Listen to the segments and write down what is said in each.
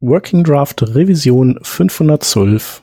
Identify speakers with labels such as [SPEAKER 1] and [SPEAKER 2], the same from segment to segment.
[SPEAKER 1] Working Draft Revision 512.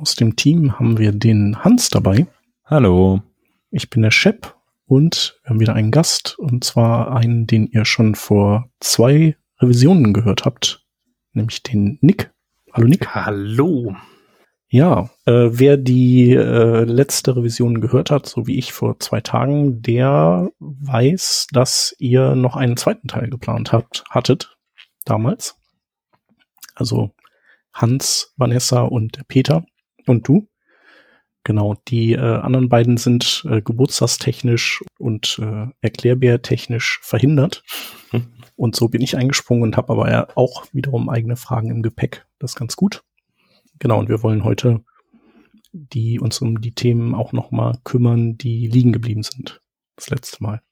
[SPEAKER 1] Aus dem Team haben wir den Hans dabei.
[SPEAKER 2] Hallo.
[SPEAKER 1] Ich bin der Shep und wir haben wieder einen Gast und zwar einen, den ihr schon vor zwei Revisionen gehört habt, nämlich den Nick. Hallo Nick.
[SPEAKER 3] Hallo.
[SPEAKER 1] Ja, äh, wer die äh, letzte Revision gehört hat, so wie ich vor zwei Tagen, der weiß, dass ihr noch einen zweiten Teil geplant habt, hattet damals. Also Hans, Vanessa und Peter und du. Genau, die äh, anderen beiden sind äh, geburtstagstechnisch und äh, erklärbärtechnisch verhindert. Und so bin ich eingesprungen und habe aber ja auch wiederum eigene Fragen im Gepäck. Das ist ganz gut. Genau, und wir wollen heute die uns um die Themen auch noch mal kümmern, die liegen geblieben sind. Das letzte Mal.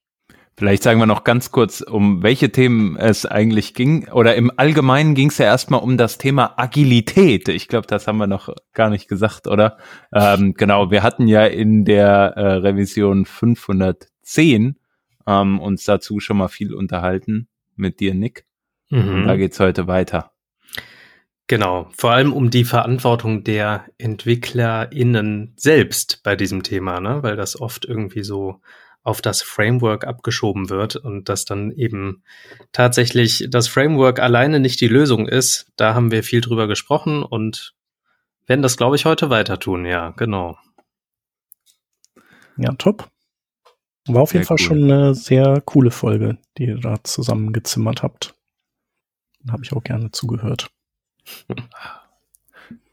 [SPEAKER 2] Vielleicht sagen wir noch ganz kurz, um welche Themen es eigentlich ging. Oder im Allgemeinen ging es ja erstmal um das Thema Agilität. Ich glaube, das haben wir noch gar nicht gesagt, oder? Ähm, genau, wir hatten ja in der äh, Revision 510 ähm, uns dazu schon mal viel unterhalten mit dir, Nick. Mhm. da geht's heute weiter.
[SPEAKER 3] Genau, vor allem um die Verantwortung der EntwicklerInnen selbst bei diesem Thema, ne? weil das oft irgendwie so auf das Framework abgeschoben wird und dass dann eben tatsächlich das Framework alleine nicht die Lösung ist. Da haben wir viel drüber gesprochen und werden das, glaube ich, heute weiter tun. Ja, genau.
[SPEAKER 1] Ja, top. War auf jeden sehr Fall cool. schon eine sehr coole Folge, die ihr da zusammengezimmert habt. Habe ich auch gerne zugehört.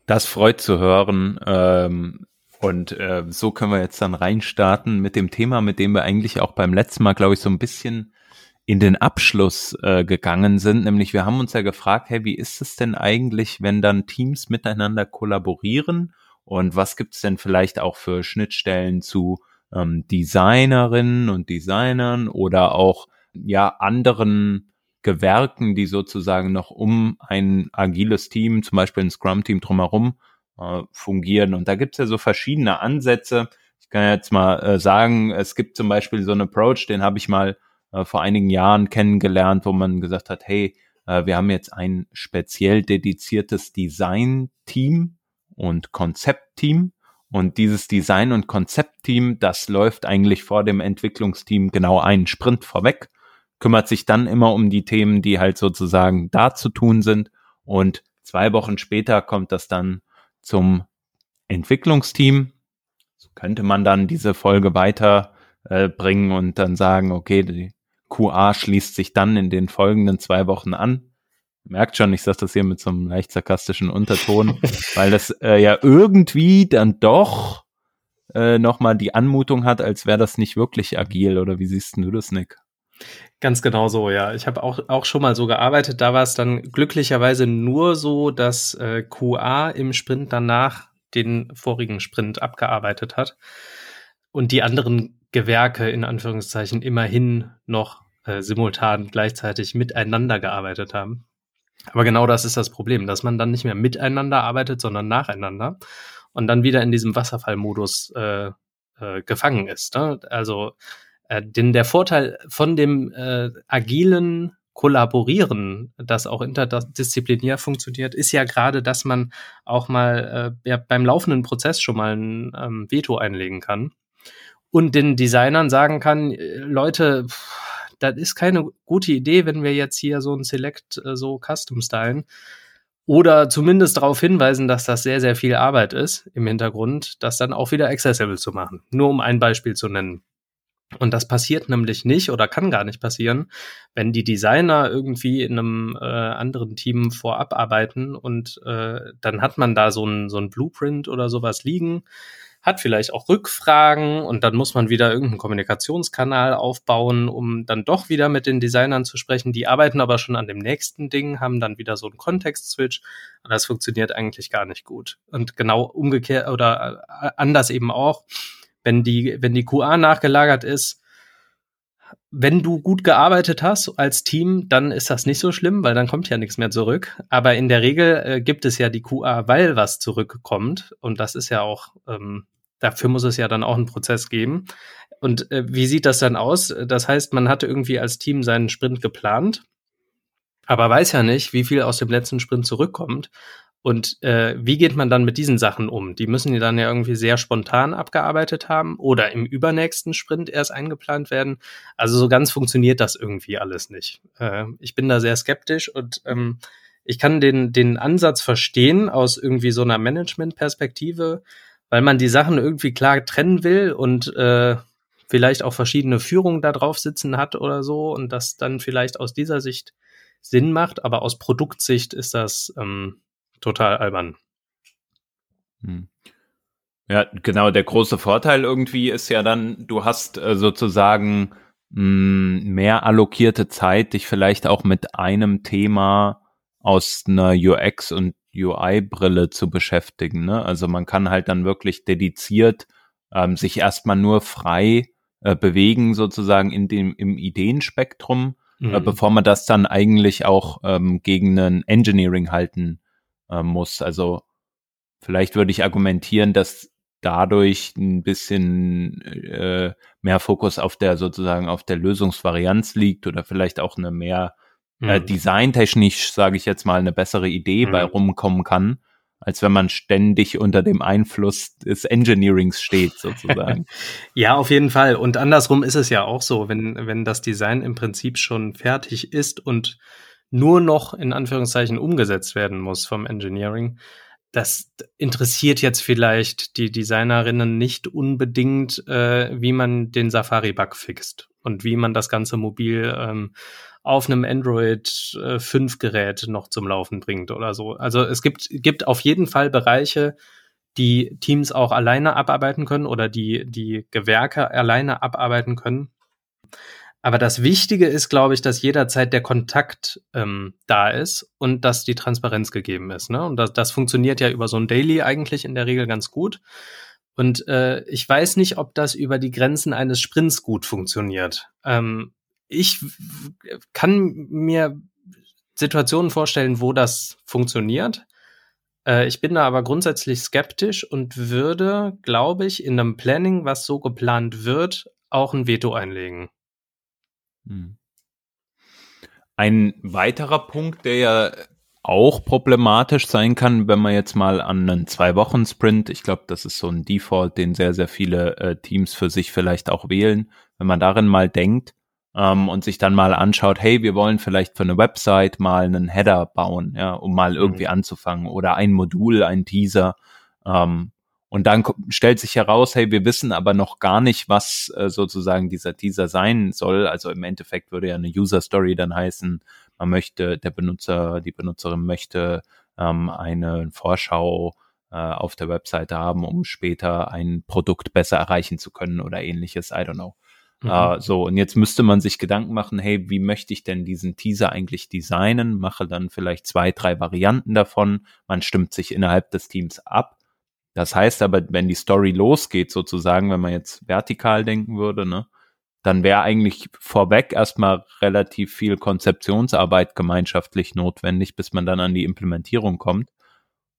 [SPEAKER 2] Das freut zu hören. Ähm, und äh, so können wir jetzt dann reinstarten mit dem Thema, mit dem wir eigentlich auch beim letzten Mal, glaube ich, so ein bisschen in den Abschluss äh, gegangen sind. Nämlich wir haben uns ja gefragt, hey, wie ist es denn eigentlich, wenn dann Teams miteinander kollaborieren? Und was gibt es denn vielleicht auch für Schnittstellen zu ähm, Designerinnen und Designern oder auch ja anderen Gewerken, die sozusagen noch um ein agiles Team, zum Beispiel ein Scrum-Team drumherum äh, fungieren. Und da gibt's ja so verschiedene Ansätze. Ich kann jetzt mal äh, sagen, es gibt zum Beispiel so einen Approach, den habe ich mal äh, vor einigen Jahren kennengelernt, wo man gesagt hat, hey, äh, wir haben jetzt ein speziell dediziertes Design-Team und Konzept-Team. Und dieses Design- und Konzept-Team, das läuft eigentlich vor dem Entwicklungsteam genau einen Sprint vorweg, kümmert sich dann immer um die Themen, die halt sozusagen da zu tun sind. Und zwei Wochen später kommt das dann zum Entwicklungsteam. So könnte man dann diese Folge weiter äh, und dann sagen, okay, die QA schließt sich dann in den folgenden zwei Wochen an. Merkt schon, ich sage das hier mit so einem leicht sarkastischen Unterton, weil das äh, ja irgendwie dann doch äh, nochmal die Anmutung hat, als wäre das nicht wirklich agil. Oder wie siehst du das, Nick?
[SPEAKER 3] Ganz genau so, ja. Ich habe auch, auch schon mal so gearbeitet. Da war es dann glücklicherweise nur so, dass äh, QA im Sprint danach den vorigen Sprint abgearbeitet hat und die anderen Gewerke in Anführungszeichen immerhin noch äh, simultan gleichzeitig miteinander gearbeitet haben. Aber genau das ist das Problem, dass man dann nicht mehr miteinander arbeitet, sondern nacheinander und dann wieder in diesem Wasserfallmodus äh, äh, gefangen ist. Ne? Also äh, denn der Vorteil von dem äh, agilen Kollaborieren, das auch interdisziplinär funktioniert, ist ja gerade, dass man auch mal äh, ja, beim laufenden Prozess schon mal ein ähm, Veto einlegen kann und den Designern sagen kann, äh, Leute, pff, das ist keine gute Idee, wenn wir jetzt hier so ein Select äh, so custom stylen. oder zumindest darauf hinweisen, dass das sehr, sehr viel Arbeit ist im Hintergrund, das dann auch wieder accessible zu machen. Nur um ein Beispiel zu nennen. Und das passiert nämlich nicht oder kann gar nicht passieren, wenn die Designer irgendwie in einem äh, anderen Team vorab arbeiten und äh, dann hat man da so ein, so ein Blueprint oder sowas liegen, hat vielleicht auch Rückfragen und dann muss man wieder irgendeinen Kommunikationskanal aufbauen, um dann doch wieder mit den Designern zu sprechen. Die arbeiten aber schon an dem nächsten Ding, haben dann wieder so einen Kontext-Switch und das funktioniert eigentlich gar nicht gut. Und genau umgekehrt oder äh, anders eben auch wenn die, wenn die QA nachgelagert ist, wenn du gut gearbeitet hast als Team, dann ist das nicht so schlimm, weil dann kommt ja nichts mehr zurück. Aber in der Regel äh, gibt es ja die QA, weil was zurückkommt. Und das ist ja auch, ähm, dafür muss es ja dann auch einen Prozess geben. Und äh, wie sieht das dann aus? Das heißt, man hatte irgendwie als Team seinen Sprint geplant, aber weiß ja nicht, wie viel aus dem letzten Sprint zurückkommt. Und äh, wie geht man dann mit diesen Sachen um? Die müssen die dann ja irgendwie sehr spontan abgearbeitet haben oder im übernächsten Sprint erst eingeplant werden. Also so ganz funktioniert das irgendwie alles nicht. Äh, ich bin da sehr skeptisch und ähm, ich kann den, den Ansatz verstehen aus irgendwie so einer Management-Perspektive, weil man die Sachen irgendwie klar trennen will und äh, vielleicht auch verschiedene Führungen da drauf sitzen hat oder so und das dann vielleicht aus dieser Sicht Sinn macht, aber aus Produktsicht ist das ähm, total albern.
[SPEAKER 2] Hm. Ja, genau. Der große Vorteil irgendwie ist ja dann, du hast äh, sozusagen mh, hm, mehr allokierte Zeit, dich vielleicht auch mit einem Thema aus einer UX und UI-Brille zu beschäftigen. Ne? Also man kann halt dann wirklich dediziert ähm, sich erstmal nur frei äh, bewegen, sozusagen in dem im Ideenspektrum, äh, mhm. äh, bevor man das dann eigentlich auch ähm, gegen einen Engineering halten äh, muss. Also vielleicht würde ich argumentieren, dass dadurch ein bisschen äh, mehr Fokus auf der sozusagen auf der Lösungsvarianz liegt oder vielleicht auch eine mehr äh, mhm. designtechnisch, sage ich jetzt mal, eine bessere Idee mhm. bei rumkommen kann, als wenn man ständig unter dem Einfluss des Engineerings steht, sozusagen.
[SPEAKER 3] ja, auf jeden Fall. Und andersrum ist es ja auch so, wenn, wenn das Design im Prinzip schon fertig ist und nur noch in Anführungszeichen umgesetzt werden muss vom Engineering. Das interessiert jetzt vielleicht die Designerinnen nicht unbedingt, äh, wie man den Safari-Bug fixt und wie man das ganze mobil ähm, auf einem Android äh, 5 Gerät noch zum Laufen bringt oder so. Also es gibt, gibt auf jeden Fall Bereiche, die Teams auch alleine abarbeiten können oder die, die Gewerke alleine abarbeiten können. Aber das Wichtige ist, glaube ich, dass jederzeit der Kontakt ähm, da ist und dass die Transparenz gegeben ist. Ne? Und das, das funktioniert ja über so ein Daily eigentlich in der Regel ganz gut. Und äh, ich weiß nicht, ob das über die Grenzen eines Sprints gut funktioniert. Ähm, ich kann mir Situationen vorstellen, wo das funktioniert. Äh, ich bin da aber grundsätzlich skeptisch und würde, glaube ich, in einem Planning, was so geplant wird, auch ein Veto einlegen. Hm.
[SPEAKER 2] Ein weiterer Punkt, der ja auch problematisch sein kann, wenn man jetzt mal an einen Zwei-Wochen-Sprint, ich glaube, das ist so ein Default, den sehr, sehr viele äh, Teams für sich vielleicht auch wählen, wenn man darin mal denkt ähm, und sich dann mal anschaut, hey, wir wollen vielleicht für eine Website mal einen Header bauen, ja, um mal irgendwie mhm. anzufangen oder ein Modul, ein Teaser, ähm, und dann stellt sich heraus, hey, wir wissen aber noch gar nicht, was äh, sozusagen dieser Teaser sein soll. Also im Endeffekt würde ja eine User Story dann heißen, man möchte, der Benutzer, die Benutzerin möchte ähm, eine Vorschau äh, auf der Webseite haben, um später ein Produkt besser erreichen zu können oder ähnliches. I don't know. Mhm. Uh, so, und jetzt müsste man sich Gedanken machen, hey, wie möchte ich denn diesen Teaser eigentlich designen? Mache dann vielleicht zwei, drei Varianten davon. Man stimmt sich innerhalb des Teams ab das heißt aber, wenn die Story losgeht, sozusagen, wenn man jetzt vertikal denken würde, ne, dann wäre eigentlich vorweg erstmal relativ viel Konzeptionsarbeit gemeinschaftlich notwendig, bis man dann an die Implementierung kommt.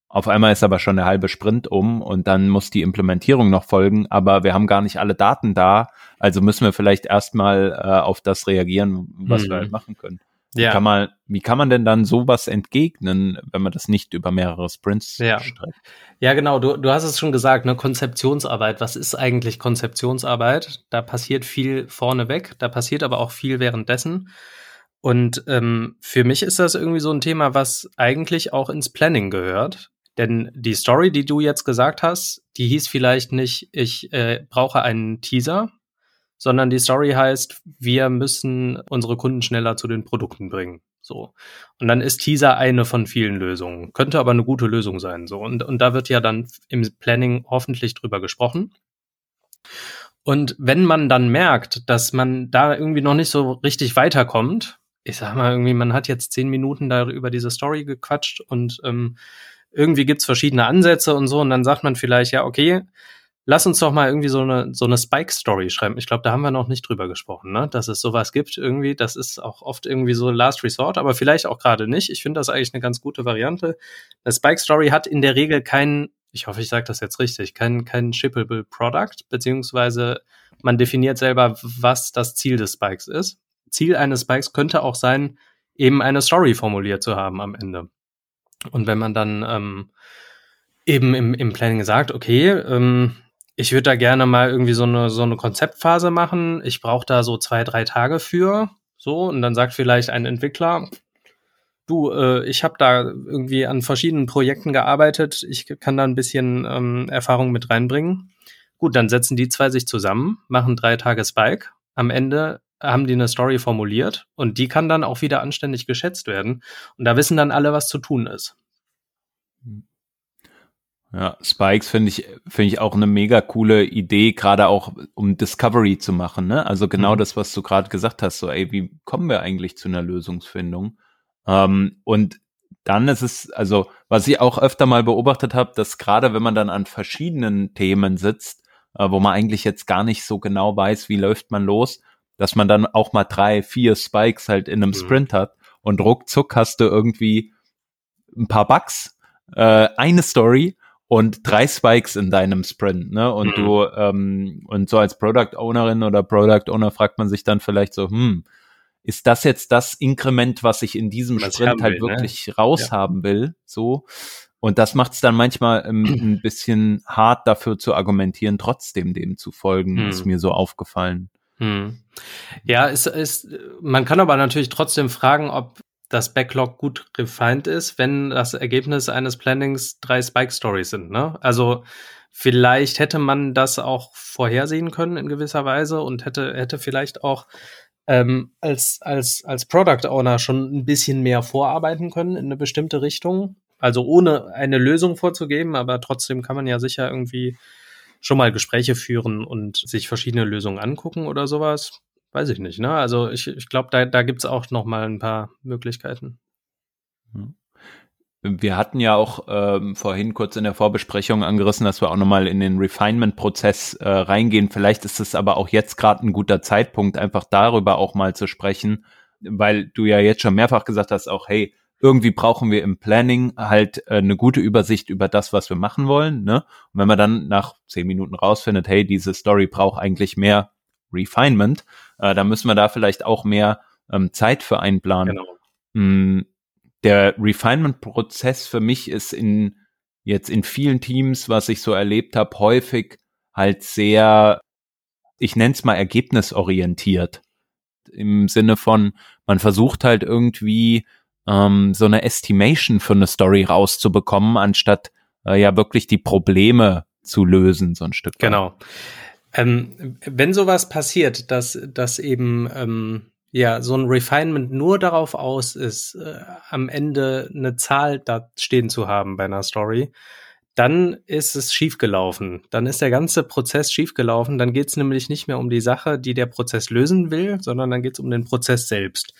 [SPEAKER 2] Auf einmal ist aber schon der halbe Sprint um und dann muss die Implementierung noch folgen, aber wir haben gar nicht alle Daten da, also müssen wir vielleicht erstmal äh, auf das reagieren, was mhm. wir halt machen können. Ja. Wie, kann man, wie kann man denn dann sowas entgegnen, wenn man das nicht über mehrere Sprints
[SPEAKER 3] ja. streckt? Ja, genau. Du, du hast es schon gesagt, ne? Konzeptionsarbeit. Was ist eigentlich Konzeptionsarbeit? Da passiert viel vorneweg, da passiert aber auch viel währenddessen. Und ähm, für mich ist das irgendwie so ein Thema, was eigentlich auch ins Planning gehört. Denn die Story, die du jetzt gesagt hast, die hieß vielleicht nicht, ich äh, brauche einen Teaser, sondern die Story heißt, wir müssen unsere Kunden schneller zu den Produkten bringen. So. Und dann ist Teaser eine von vielen Lösungen. Könnte aber eine gute Lösung sein. So. Und, und da wird ja dann im Planning hoffentlich drüber gesprochen. Und wenn man dann merkt, dass man da irgendwie noch nicht so richtig weiterkommt, ich sag mal, irgendwie, man hat jetzt zehn Minuten da über diese Story gequatscht und ähm, irgendwie gibt's verschiedene Ansätze und so, und dann sagt man vielleicht, ja, okay, lass uns doch mal irgendwie so eine, so eine Spike-Story schreiben. Ich glaube, da haben wir noch nicht drüber gesprochen, ne? Dass es sowas gibt irgendwie. Das ist auch oft irgendwie so Last Resort, aber vielleicht auch gerade nicht. Ich finde das eigentlich eine ganz gute Variante. Eine Spike-Story hat in der Regel keinen, ich hoffe, ich sage das jetzt richtig, kein, kein shippable Product, beziehungsweise man definiert selber, was das Ziel des Spikes ist. Ziel eines Spikes könnte auch sein, eben eine Story formuliert zu haben am Ende. Und wenn man dann ähm, eben im, im Planning sagt, okay, ähm, ich würde da gerne mal irgendwie so eine, so eine Konzeptphase machen, ich brauche da so zwei, drei Tage für, so, und dann sagt vielleicht ein Entwickler, du, äh, ich habe da irgendwie an verschiedenen Projekten gearbeitet, ich kann da ein bisschen ähm, Erfahrung mit reinbringen. Gut, dann setzen die zwei sich zusammen, machen drei Tage Spike. Am Ende haben die eine Story formuliert und die kann dann auch wieder anständig geschätzt werden. Und da wissen dann alle, was zu tun ist.
[SPEAKER 2] Ja, Spikes finde ich, finde ich auch eine mega coole Idee, gerade auch um Discovery zu machen, ne? Also genau mhm. das, was du gerade gesagt hast, so, ey, wie kommen wir eigentlich zu einer Lösungsfindung? Ähm, und dann ist es, also, was ich auch öfter mal beobachtet habe, dass gerade wenn man dann an verschiedenen Themen sitzt, äh, wo man eigentlich jetzt gar nicht so genau weiß, wie läuft man los, dass man dann auch mal drei, vier Spikes halt in einem mhm. Sprint hat und ruckzuck hast du irgendwie ein paar Bugs, äh, eine Story und drei Spikes in deinem Sprint, ne? Und mhm. du, ähm, und so als Product Ownerin oder Product Owner fragt man sich dann vielleicht so, hm, ist das jetzt das Inkrement, was ich in diesem was Sprint halt will, ne? wirklich ne? raushaben ja. will? So. Und das macht es dann manchmal ähm, ein bisschen hart dafür zu argumentieren, trotzdem dem zu folgen, mhm. ist mir so aufgefallen.
[SPEAKER 3] Hm. Ja, es ist, man kann aber natürlich trotzdem fragen, ob das Backlog gut refined ist, wenn das Ergebnis eines Plannings drei Spike Stories sind. Ne? Also vielleicht hätte man das auch vorhersehen können in gewisser Weise und hätte hätte vielleicht auch ähm, als als als Product Owner schon ein bisschen mehr vorarbeiten können in eine bestimmte Richtung. Also ohne eine Lösung vorzugeben, aber trotzdem kann man ja sicher irgendwie schon mal Gespräche führen und sich verschiedene Lösungen angucken oder sowas. Weiß ich nicht, ne? Also ich, ich glaube, da, da gibt's auch noch mal ein paar Möglichkeiten.
[SPEAKER 2] Wir hatten ja auch ähm, vorhin kurz in der Vorbesprechung angerissen, dass wir auch nochmal in den Refinement-Prozess äh, reingehen. Vielleicht ist es aber auch jetzt gerade ein guter Zeitpunkt, einfach darüber auch mal zu sprechen, weil du ja jetzt schon mehrfach gesagt hast, auch hey, irgendwie brauchen wir im Planning halt äh, eine gute Übersicht über das, was wir machen wollen. Ne? Und wenn man dann nach zehn Minuten rausfindet, hey, diese Story braucht eigentlich mehr Refinement, äh, dann müssen wir da vielleicht auch mehr ähm, Zeit für einplanen. Genau. Mm, der Refinement-Prozess für mich ist in jetzt in vielen Teams, was ich so erlebt habe, häufig halt sehr, ich nenne es mal ergebnisorientiert. Im Sinne von, man versucht halt irgendwie ähm, so eine Estimation für eine Story rauszubekommen, anstatt äh, ja wirklich die Probleme zu lösen, so ein Stück.
[SPEAKER 3] Genau. Ähm, wenn sowas passiert, dass, dass eben ähm, ja so ein Refinement nur darauf aus ist, äh, am Ende eine Zahl da stehen zu haben bei einer Story, dann ist es schiefgelaufen. Dann ist der ganze Prozess schiefgelaufen. Dann geht es nämlich nicht mehr um die Sache, die der Prozess lösen will, sondern dann geht es um den Prozess selbst.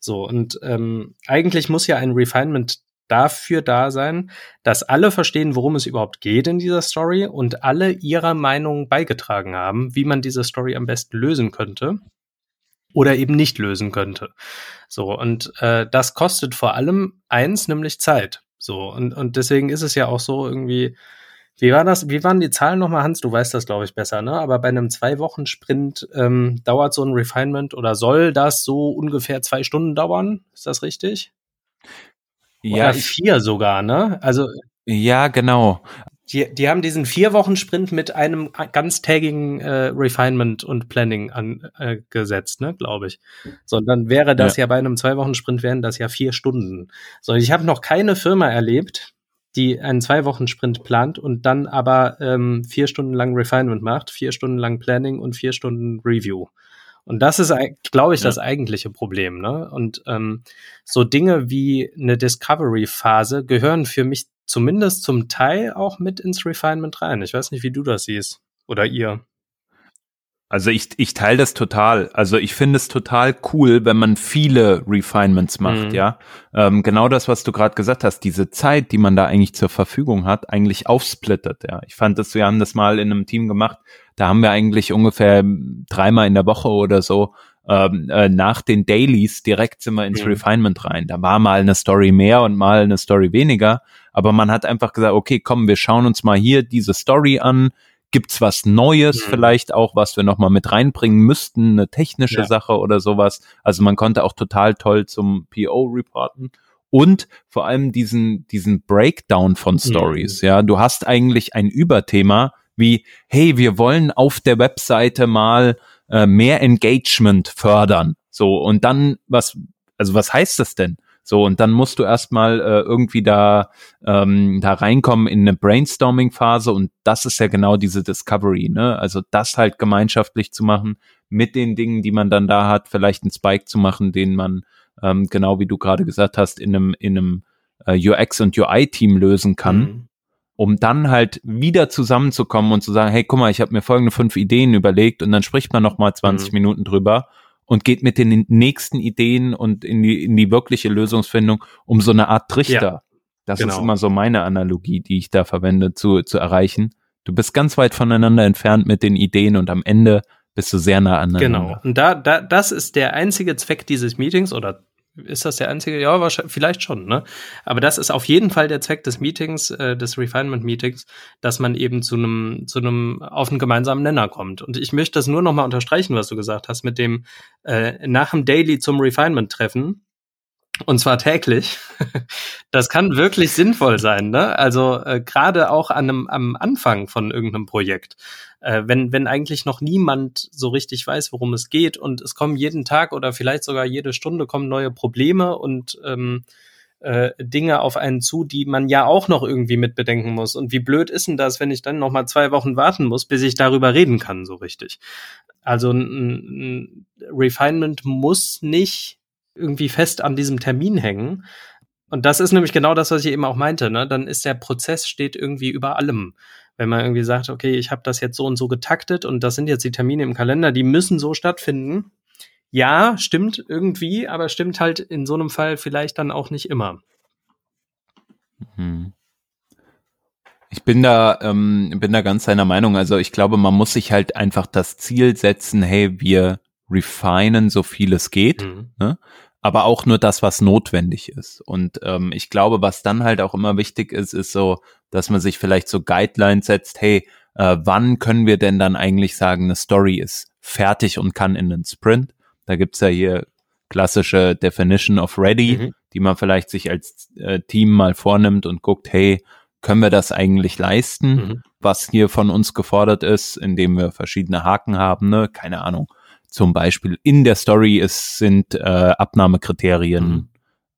[SPEAKER 3] So, und ähm, eigentlich muss ja ein Refinement dafür da sein, dass alle verstehen, worum es überhaupt geht in dieser Story und alle ihrer Meinung beigetragen haben, wie man diese Story am besten lösen könnte oder eben nicht lösen könnte. So, und äh, das kostet vor allem eins, nämlich Zeit. So, und, und deswegen ist es ja auch so irgendwie, wie war das, wie waren die Zahlen nochmal, Hans? Du weißt das, glaube ich, besser, ne? Aber bei einem Zwei-Wochen-Sprint ähm, dauert so ein Refinement oder soll das so ungefähr zwei Stunden dauern? Ist das richtig?
[SPEAKER 2] Ja. Oder
[SPEAKER 3] vier sogar, ne? Also.
[SPEAKER 2] Ja, genau.
[SPEAKER 3] die, die haben diesen vier Wochen Sprint mit einem ganztägigen äh, Refinement und Planning angesetzt, äh, ne, glaube ich. Sondern wäre das ja. ja bei einem zwei Wochen Sprint wären das ja vier Stunden. So, ich habe noch keine Firma erlebt, die einen zwei Wochen Sprint plant und dann aber ähm, vier Stunden lang Refinement macht, vier Stunden lang Planning und vier Stunden Review. Und das ist, glaube ich, ja. das eigentliche Problem. Ne? Und ähm, so Dinge wie eine Discovery-Phase gehören für mich zumindest zum Teil auch mit ins Refinement rein. Ich weiß nicht, wie du das siehst. Oder ihr.
[SPEAKER 2] Also ich, ich teile das total. Also ich finde es total cool, wenn man viele Refinements macht, mhm. ja. Ähm, genau das, was du gerade gesagt hast, diese Zeit, die man da eigentlich zur Verfügung hat, eigentlich aufsplittet, ja. Ich fand das, wir haben das mal in einem Team gemacht, da haben wir eigentlich ungefähr dreimal in der Woche oder so ähm, äh, nach den Dailies direkt sind wir ins mhm. Refinement rein. Da war mal eine Story mehr und mal eine Story weniger, aber man hat einfach gesagt, okay, komm, wir schauen uns mal hier diese Story an. Gibt's was Neues mhm. vielleicht auch, was wir noch mal mit reinbringen müssten, eine technische ja. Sache oder sowas. Also man konnte auch total toll zum PO reporten und vor allem diesen diesen Breakdown von. Stories. Mhm. Ja, du hast eigentlich ein Überthema wie hey, wir wollen auf der Webseite mal äh, mehr Engagement fördern. So, und dann, was, also was heißt das denn? So, und dann musst du erstmal äh, irgendwie da, ähm, da reinkommen in eine Brainstorming-Phase und das ist ja genau diese Discovery, ne? Also das halt gemeinschaftlich zu machen mit den Dingen, die man dann da hat, vielleicht einen Spike zu machen, den man, ähm, genau wie du gerade gesagt hast, in einem, in einem äh, UX- und UI-Team lösen kann. Mhm um dann halt wieder zusammenzukommen und zu sagen, hey, guck mal, ich habe mir folgende fünf Ideen überlegt und dann spricht man noch mal 20 mhm. Minuten drüber und geht mit den nächsten Ideen und in die, in die wirkliche Lösungsfindung um so eine Art Trichter. Ja, das genau. ist immer so meine Analogie, die ich da verwende, zu, zu erreichen. Du bist ganz weit voneinander entfernt mit den Ideen und am Ende bist du sehr nah aneinander.
[SPEAKER 3] Genau. Und da, da, das ist der einzige Zweck dieses Meetings oder ist das der einzige? Ja, wahrscheinlich, vielleicht schon, ne? Aber das ist auf jeden Fall der Zweck des Meetings, äh, des Refinement-Meetings, dass man eben zu einem, zu einem auf einen gemeinsamen Nenner kommt. Und ich möchte das nur noch mal unterstreichen, was du gesagt hast, mit dem äh, nach dem Daily zum Refinement-Treffen und zwar täglich. Das kann wirklich sinnvoll sein, ne? Also äh, gerade auch an einem, am Anfang von irgendeinem Projekt, äh, wenn wenn eigentlich noch niemand so richtig weiß, worum es geht und es kommen jeden Tag oder vielleicht sogar jede Stunde kommen neue Probleme und ähm, äh, Dinge auf einen zu, die man ja auch noch irgendwie mit bedenken muss. Und wie blöd ist denn das, wenn ich dann noch mal zwei Wochen warten muss, bis ich darüber reden kann, so richtig? Also ein, ein Refinement muss nicht irgendwie fest an diesem Termin hängen. Und das ist nämlich genau das, was ich eben auch meinte. Ne? Dann ist der Prozess steht irgendwie über allem. Wenn man irgendwie sagt, okay, ich habe das jetzt so und so getaktet und das sind jetzt die Termine im Kalender, die müssen so stattfinden. Ja, stimmt irgendwie, aber stimmt halt in so einem Fall vielleicht dann auch nicht immer.
[SPEAKER 2] Hm. Ich bin da, ähm, bin da ganz seiner Meinung. Also ich glaube, man muss sich halt einfach das Ziel setzen, hey, wir refinen so viel es geht. Mhm. Ne? Aber auch nur das, was notwendig ist. Und ähm, ich glaube, was dann halt auch immer wichtig ist, ist so, dass man sich vielleicht so Guidelines setzt, hey, äh, wann können wir denn dann eigentlich sagen, eine Story ist fertig und kann in den Sprint? Da gibt's ja hier klassische Definition of Ready, mhm. die man vielleicht sich als äh, Team mal vornimmt und guckt, hey, können wir das eigentlich leisten, mhm. was hier von uns gefordert ist, indem wir verschiedene Haken haben, ne? Keine Ahnung zum Beispiel in der Story ist, sind äh, Abnahmekriterien mhm.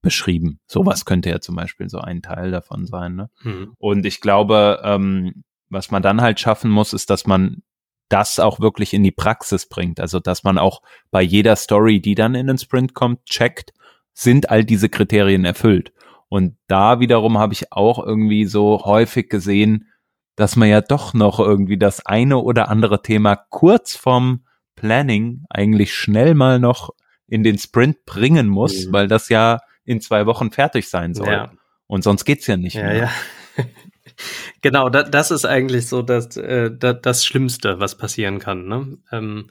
[SPEAKER 2] beschrieben. Sowas könnte ja zum Beispiel so ein Teil davon sein. Ne? Mhm. Und ich glaube, ähm, was man dann halt schaffen muss, ist, dass man das auch wirklich in die Praxis bringt. Also, dass man auch bei jeder Story, die dann in den Sprint kommt, checkt, sind all diese Kriterien erfüllt. Und da wiederum habe ich auch irgendwie so häufig gesehen, dass man ja doch noch irgendwie das eine oder andere Thema kurz vom Planning eigentlich schnell mal noch in den Sprint bringen muss, mhm. weil das ja in zwei Wochen fertig sein soll. Ja. Und sonst geht's ja nicht
[SPEAKER 3] ja, mehr. Ja. genau, da, das ist eigentlich so das, äh, das, das Schlimmste, was passieren kann. Ne? Ähm,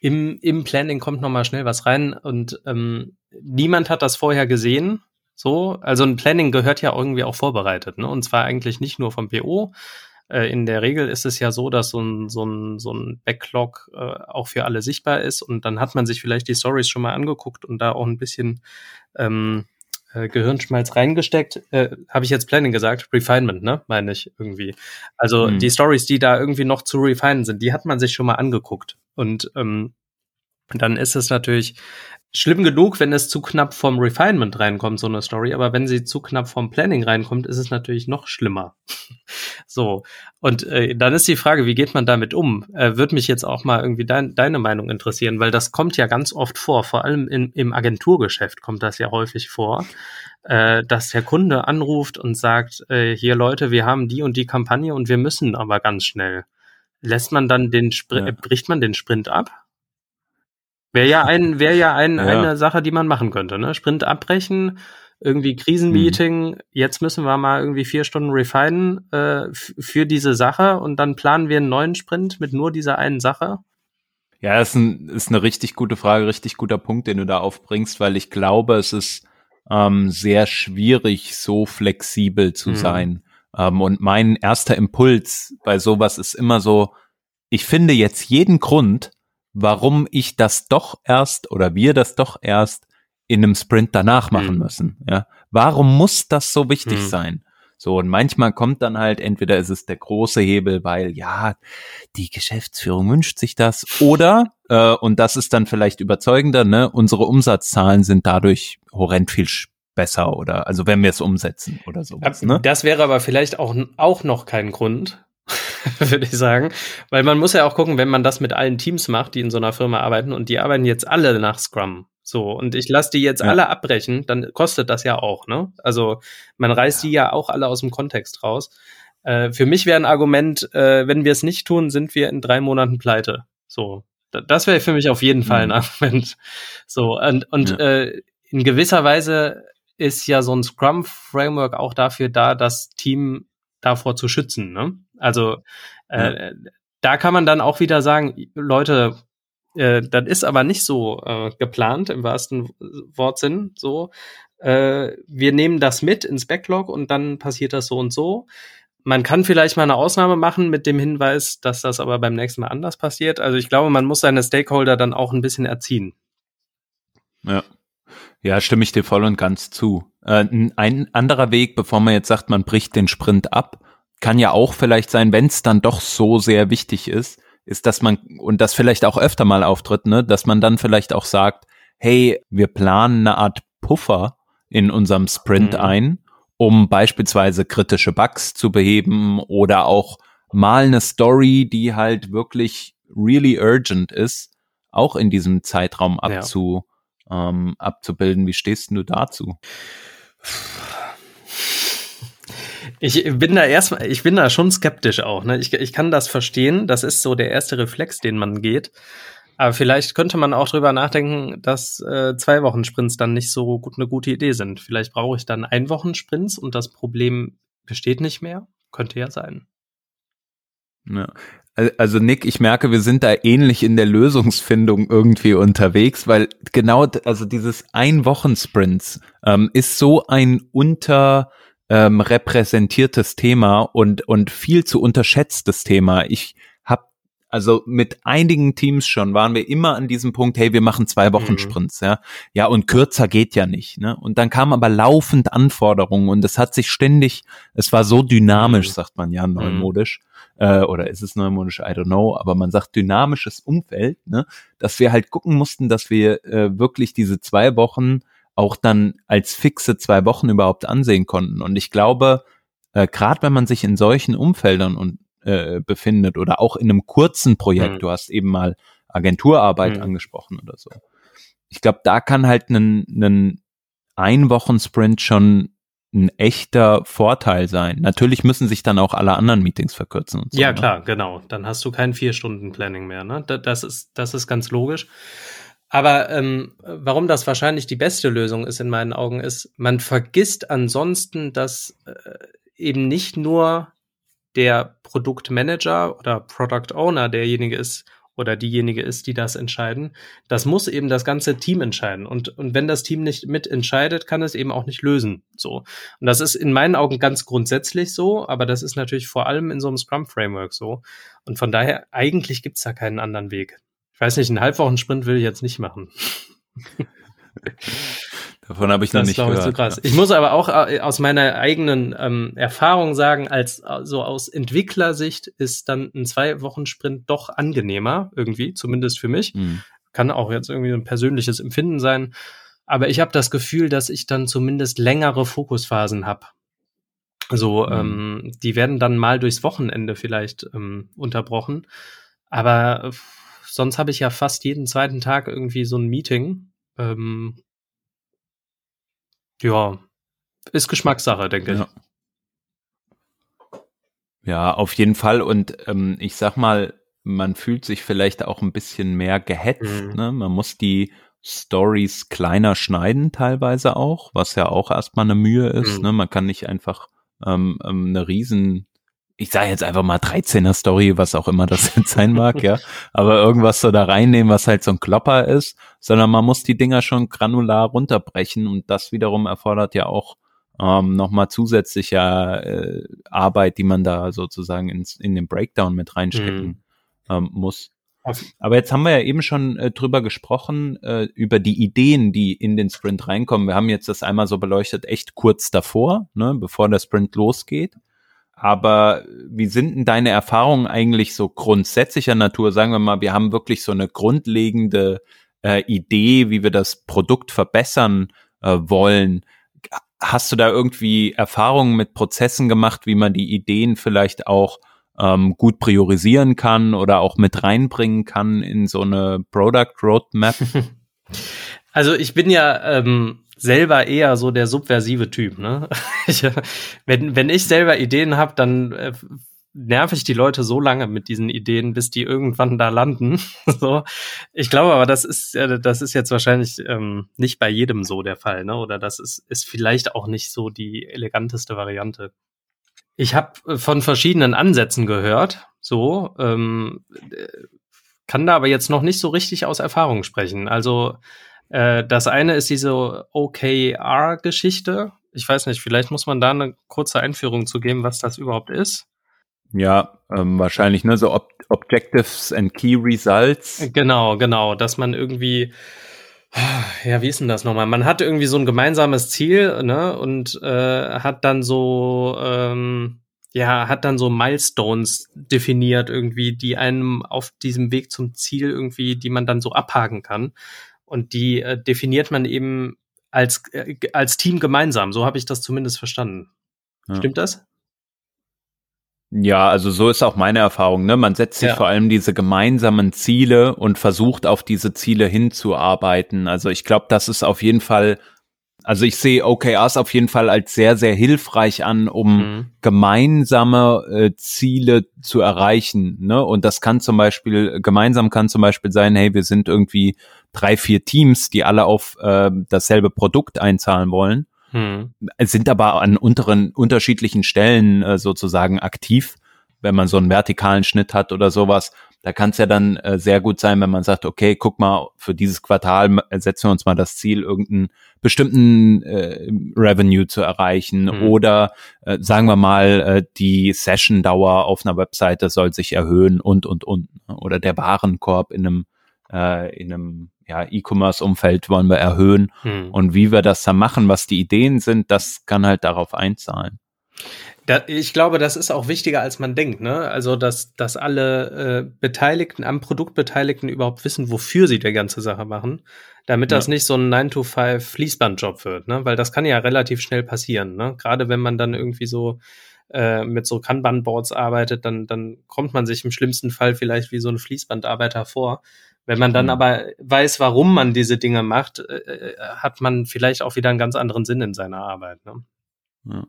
[SPEAKER 3] im, Im Planning kommt noch mal schnell was rein und ähm, niemand hat das vorher gesehen. So, also ein Planning gehört ja irgendwie auch vorbereitet, ne? Und zwar eigentlich nicht nur vom PO, äh, in der Regel ist es ja so, dass so ein, so ein, so ein Backlog äh, auch für alle sichtbar ist und dann hat man sich vielleicht die Stories schon mal angeguckt und da auch ein bisschen ähm, äh, Gehirnschmalz reingesteckt. Äh, Habe ich jetzt Planning gesagt? Refinement, ne? Meine ich irgendwie. Also mhm. die Stories, die da irgendwie noch zu refinen sind, die hat man sich schon mal angeguckt. Und ähm, dann ist es natürlich schlimm genug, wenn es zu knapp vom Refinement reinkommt, so eine Story, aber wenn sie zu knapp vom Planning reinkommt, ist es natürlich noch schlimmer. so. Und äh, dann ist die Frage, wie geht man damit um? Äh, Würde mich jetzt auch mal irgendwie dein, deine Meinung interessieren, weil das kommt ja ganz oft vor, vor allem in, im Agenturgeschäft kommt das ja häufig vor, äh, dass der Kunde anruft und sagt, äh, hier Leute, wir haben die und die Kampagne und wir müssen aber ganz schnell. Lässt man dann den Sprint, ja. bricht man den Sprint ab? Wäre ja ein, wäre ja, ein, ja. eine Sache, die man machen könnte, ne? Sprint abbrechen, irgendwie Krisenmeeting, mhm. jetzt müssen wir mal irgendwie vier Stunden refinen äh, für diese Sache und dann planen wir einen neuen Sprint mit nur dieser einen Sache.
[SPEAKER 2] Ja, das ist, ein, ist eine richtig gute Frage, richtig guter Punkt, den du da aufbringst, weil ich glaube, es ist ähm, sehr schwierig, so flexibel zu mhm. sein. Ähm, und mein erster Impuls bei sowas ist immer so, ich finde jetzt jeden Grund, warum ich das doch erst oder wir das doch erst in einem Sprint danach machen mhm. müssen. Ja, warum muss das so wichtig mhm. sein? So, und manchmal kommt dann halt, entweder ist es der große Hebel, weil ja, die Geschäftsführung wünscht sich das, oder, äh, und das ist dann vielleicht überzeugender, ne, unsere Umsatzzahlen sind dadurch horrend viel besser oder also wenn wir es umsetzen oder sowas. Ne?
[SPEAKER 3] Das wäre aber vielleicht auch, auch noch kein Grund, würde ich sagen. Weil man muss ja auch gucken, wenn man das mit allen Teams macht, die in so einer Firma arbeiten und die arbeiten jetzt alle nach Scrum. So, und ich lasse die jetzt ja. alle abbrechen, dann kostet das ja auch, ne? Also man reißt die ja auch alle aus dem Kontext raus. Äh, für mich wäre ein Argument, äh, wenn wir es nicht tun, sind wir in drei Monaten pleite. So, das wäre für mich auf jeden Fall ein mhm. Argument. So, und, und ja. äh, in gewisser Weise ist ja so ein Scrum-Framework auch dafür da, das Team davor zu schützen. Ne? Also äh, ja. da kann man dann auch wieder sagen, Leute, äh, das ist aber nicht so äh, geplant im wahrsten Wortsinn. So, äh, wir nehmen das mit ins Backlog und dann passiert das so und so. Man kann vielleicht mal eine Ausnahme machen mit dem Hinweis, dass das aber beim nächsten Mal anders passiert. Also ich glaube, man muss seine Stakeholder dann auch ein bisschen erziehen.
[SPEAKER 2] Ja. Ja, stimme ich dir voll und ganz zu. Äh, ein anderer Weg, bevor man jetzt sagt, man bricht den Sprint ab, kann ja auch vielleicht sein, wenn es dann doch so sehr wichtig ist, ist, dass man, und das vielleicht auch öfter mal auftritt, ne, dass man dann vielleicht auch sagt, hey, wir planen eine Art Puffer in unserem Sprint mhm. ein, um beispielsweise kritische Bugs zu beheben oder auch mal eine Story, die halt wirklich really urgent ist, auch in diesem Zeitraum abzu, ja. ähm, abzubilden. Wie stehst du dazu?
[SPEAKER 3] Ich bin da erstmal, ich bin da schon skeptisch auch. Ne? Ich, ich kann das verstehen. Das ist so der erste Reflex, den man geht. Aber vielleicht könnte man auch drüber nachdenken, dass äh, zwei Wochen Sprints dann nicht so gut eine gute Idee sind. Vielleicht brauche ich dann ein Wochen Sprints und das Problem besteht nicht mehr. Könnte ja sein.
[SPEAKER 2] Ja. Also Nick, ich merke, wir sind da ähnlich in der Lösungsfindung irgendwie unterwegs, weil genau, also dieses Ein-Wochen-Sprints ähm, ist so ein unter ähm, repräsentiertes Thema und, und viel zu unterschätztes Thema. Ich habe also mit einigen Teams schon waren wir immer an diesem Punkt, hey, wir machen zwei Wochen mhm. Sprints, ja. Ja, und kürzer geht ja nicht, ne? Und dann kamen aber laufend Anforderungen und es hat sich ständig, es war so dynamisch, mhm. sagt man ja neumodisch, mhm. äh, oder ist es neumodisch, I don't know, aber man sagt dynamisches Umfeld, ne? Dass wir halt gucken mussten, dass wir äh, wirklich diese zwei Wochen auch dann als fixe zwei Wochen überhaupt ansehen konnten. Und ich glaube, äh, gerade wenn man sich in solchen Umfeldern und, äh, befindet oder auch in einem kurzen Projekt, mhm. du hast eben mal Agenturarbeit mhm. angesprochen oder so. Ich glaube, da kann halt ein, ein Ein-Wochen-Sprint schon ein echter Vorteil sein. Natürlich müssen sich dann auch alle anderen Meetings verkürzen.
[SPEAKER 3] Und so, ja, ne? klar, genau. Dann hast du kein Vier-Stunden-Planning mehr. Ne? Das, ist, das ist ganz logisch. Aber ähm, warum das wahrscheinlich die beste Lösung ist in meinen Augen, ist, man vergisst ansonsten, dass äh, eben nicht nur der Produktmanager oder Product Owner derjenige ist oder diejenige ist, die das entscheiden. Das muss eben das ganze Team entscheiden. Und, und wenn das Team nicht mitentscheidet, kann es eben auch nicht lösen. So. Und das ist in meinen Augen ganz grundsätzlich so, aber das ist natürlich vor allem in so einem Scrum-Framework so. Und von daher, eigentlich gibt's da keinen anderen Weg. Ich weiß nicht, einen Halbwochensprint will ich jetzt nicht machen.
[SPEAKER 2] Davon habe ich noch
[SPEAKER 3] Das
[SPEAKER 2] nicht
[SPEAKER 3] glaube ich
[SPEAKER 2] gehört.
[SPEAKER 3] so krass. Ich muss aber auch äh, aus meiner eigenen ähm, Erfahrung sagen, als äh, so aus Entwicklersicht ist dann ein zwei Wochen Sprint doch angenehmer irgendwie, zumindest für mich.
[SPEAKER 2] Hm.
[SPEAKER 3] Kann auch jetzt irgendwie ein persönliches Empfinden sein, aber ich habe das Gefühl, dass ich dann zumindest längere Fokusphasen habe. So,
[SPEAKER 2] Mhm.
[SPEAKER 3] ähm, die werden dann mal durchs Wochenende vielleicht ähm, unterbrochen, aber äh, sonst habe ich ja fast jeden zweiten Tag irgendwie so ein Meeting. Ähm, ja, ist Geschmackssache, denke ich.
[SPEAKER 2] Ja. Ja, auf jeden Fall. Und ähm, ich sag mal, man fühlt sich vielleicht auch ein bisschen mehr gehetzt.
[SPEAKER 3] Mhm.
[SPEAKER 2] Ne? Man muss die Stories kleiner schneiden teilweise auch, was ja auch erstmal eine Mühe ist.
[SPEAKER 3] Mhm.
[SPEAKER 2] Ne? Man kann nicht einfach ähm, ähm, eine riesen, ich sage jetzt einfach mal 13er Story, was auch immer das jetzt sein mag, ja, aber irgendwas so da reinnehmen, was halt so ein Klopper ist, sondern man muss die Dinger schon granular runterbrechen und das wiederum erfordert ja auch ähm, nochmal zusätzliche äh, Arbeit, die man da sozusagen ins, in den Breakdown mit reinstecken ähm, muss. Aber jetzt haben wir ja eben schon äh, drüber gesprochen, äh, über die Ideen, die in den Sprint reinkommen. Wir haben jetzt das einmal so beleuchtet, echt kurz davor, ne, bevor der Sprint losgeht. Aber wie sind denn deine Erfahrungen eigentlich so grundsätzlicher Natur? Sagen wir mal, wir haben wirklich so eine grundlegende äh, Idee, wie wir das Produkt verbessern äh, wollen. Hast du da irgendwie Erfahrungen mit Prozessen gemacht, wie man die Ideen vielleicht auch ähm, gut priorisieren kann oder auch mit reinbringen kann in so eine Product Roadmap?
[SPEAKER 3] Also ich bin ja ähm, selber eher so der subversive Typ. Ne? Ich, äh, wenn, wenn ich selber Ideen habe, dann äh, nerv ich die Leute so lange mit diesen Ideen, bis die irgendwann da landen. so, ich glaube, aber das ist äh, das ist jetzt wahrscheinlich ähm, nicht bei jedem so der Fall, ne? Oder das ist ist vielleicht auch nicht so die eleganteste Variante. Ich habe von verschiedenen Ansätzen gehört, so ähm, äh, kann da aber jetzt noch nicht so richtig aus Erfahrung sprechen. Also äh, das eine ist diese OKR-Geschichte. Ich weiß nicht, vielleicht muss man da eine kurze Einführung zu geben, was das überhaupt ist.
[SPEAKER 2] ja, ähm, wahrscheinlich, ne, so Ob Objectives and Key Results.
[SPEAKER 3] Genau, genau, dass man irgendwie, ja, wie ist denn das nochmal? Man hat irgendwie so ein gemeinsames Ziel, ne, und äh, hat dann so, ähm, ja, hat dann so Milestones definiert irgendwie, die einem auf diesem Weg zum Ziel irgendwie, die man dann so abhaken kann. Und die äh, definiert man eben als, äh, als Team gemeinsam. So habe ich das zumindest verstanden.
[SPEAKER 2] Ja.
[SPEAKER 3] Stimmt das?
[SPEAKER 2] Ja, also so ist auch meine Erfahrung. Ne? Man setzt sich
[SPEAKER 3] Ja.
[SPEAKER 2] vor allem diese gemeinsamen Ziele und versucht auf diese Ziele hinzuarbeiten. Also ich glaube, das ist auf jeden Fall, also ich sehe OKRs auf jeden Fall als sehr, sehr hilfreich an, um
[SPEAKER 3] Mhm.
[SPEAKER 2] gemeinsame äh, Ziele zu erreichen. Ne? Und das kann zum Beispiel, gemeinsam kann zum Beispiel sein, hey, wir sind irgendwie drei, vier Teams, die alle auf äh, dasselbe Produkt einzahlen wollen
[SPEAKER 3] Hm.
[SPEAKER 2] sind aber an unteren, unterschiedlichen Stellen äh, sozusagen aktiv, wenn man so einen vertikalen Schnitt hat oder sowas. Da kann es ja dann äh, sehr gut sein, wenn man sagt, okay, guck mal, für dieses Quartal setzen wir uns mal das Ziel, irgendeinen bestimmten äh, Revenue zu erreichen
[SPEAKER 3] Mhm.
[SPEAKER 2] oder äh, sagen wir mal, äh, die Session-Dauer auf einer Webseite soll sich erhöhen und, und, und. ne? Oder der Warenkorb in einem, äh, in einem ja, E-Commerce-Umfeld wollen wir erhöhen.
[SPEAKER 3] Hm.
[SPEAKER 2] Und wie wir das dann machen, was die Ideen sind, das kann halt darauf einzahlen.
[SPEAKER 3] Da, ich glaube, das ist auch wichtiger, als man denkt. Ne? Also, dass, dass alle äh, Beteiligten, am Produkt Beteiligten überhaupt wissen, wofür sie die ganze Sache machen, damit das
[SPEAKER 2] Ja.
[SPEAKER 3] nicht so ein 9-to-5-Fließbandjob wird. Ne? Weil das kann ja relativ schnell passieren. Ne? Gerade wenn man dann irgendwie so äh, mit so Kanban-Boards arbeitet, dann, dann kommt man sich im schlimmsten Fall vielleicht wie so ein Fließbandarbeiter vor. Wenn man dann
[SPEAKER 2] Mhm.
[SPEAKER 3] aber weiß, warum man diese Dinge macht, äh, äh, hat man vielleicht auch wieder einen ganz anderen Sinn in seiner Arbeit. Ne?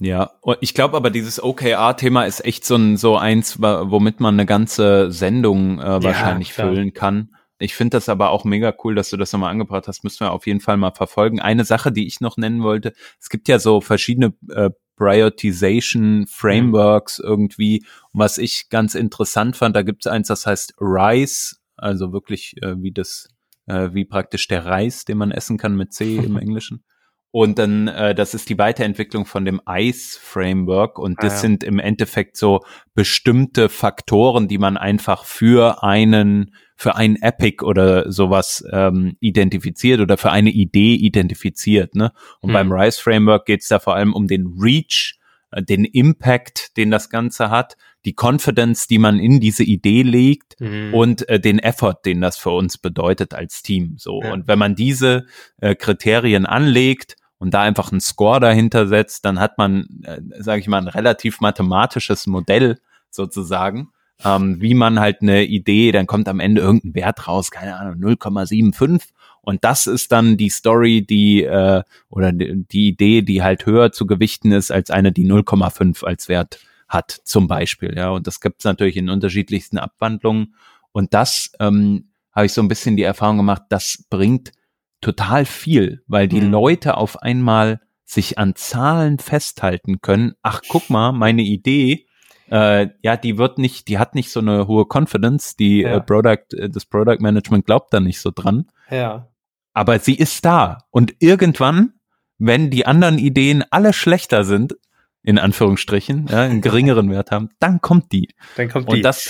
[SPEAKER 2] Ja, und ich glaube aber dieses OKR-Thema ist echt so ein so eins, womit man eine ganze Sendung äh, wahrscheinlich
[SPEAKER 3] klar.
[SPEAKER 2] füllen kann. Ich finde das aber auch mega cool, dass du das nochmal angebracht hast. Müssen wir auf jeden Fall mal verfolgen. Eine Sache, die ich noch nennen wollte, es gibt ja so verschiedene äh, Prioritization Frameworks irgendwie. Und was ich ganz interessant fand, da gibt es eins, das heißt RISE, also wirklich äh, wie das, äh, wie praktisch der Reis, den man essen kann mit C im Englischen. Und dann, äh, das ist die Weiterentwicklung von dem ICE-Framework und das ah, ja. sind im Endeffekt so bestimmte Faktoren, die man einfach für einen, für ein Epic oder sowas ähm, identifiziert oder für eine Idee identifiziert. Ne? Und hm. beim RISE-Framework geht es da vor allem um den Reach, äh, den Impact, den das Ganze hat, die Confidence, die man in diese Idee legt mhm. und äh, den Effort, den das für uns bedeutet als Team. So ja. und wenn man diese äh, Kriterien anlegt und da einfach einen Score dahinter setzt, dann hat man, äh, sage ich mal, ein relativ mathematisches Modell sozusagen, ähm, wie man halt eine Idee, dann kommt am Ende irgendein Wert raus, keine Ahnung, 0,75 und das ist dann die Story, die äh, oder die, die Idee, die halt höher zu gewichten ist als eine, die 0,5 als Wert hat, zum Beispiel. Ja, und das gibt es natürlich in unterschiedlichsten Abwandlungen. Und das ähm, habe ich so ein bisschen die Erfahrung gemacht, das bringt total viel, weil die mhm. Leute auf einmal sich an Zahlen festhalten können. Ach, guck mal, meine Idee, äh, ja, die wird nicht, die hat nicht so eine hohe Confidence, die äh, ja. äh, Product, das Product Management glaubt da nicht so dran.
[SPEAKER 3] Ja.
[SPEAKER 2] Aber sie ist da. Und irgendwann, wenn die anderen Ideen alle schlechter sind, in Anführungsstrichen, ja, einen geringeren Wert haben, dann kommt die.
[SPEAKER 3] Dann kommt die.
[SPEAKER 2] Und das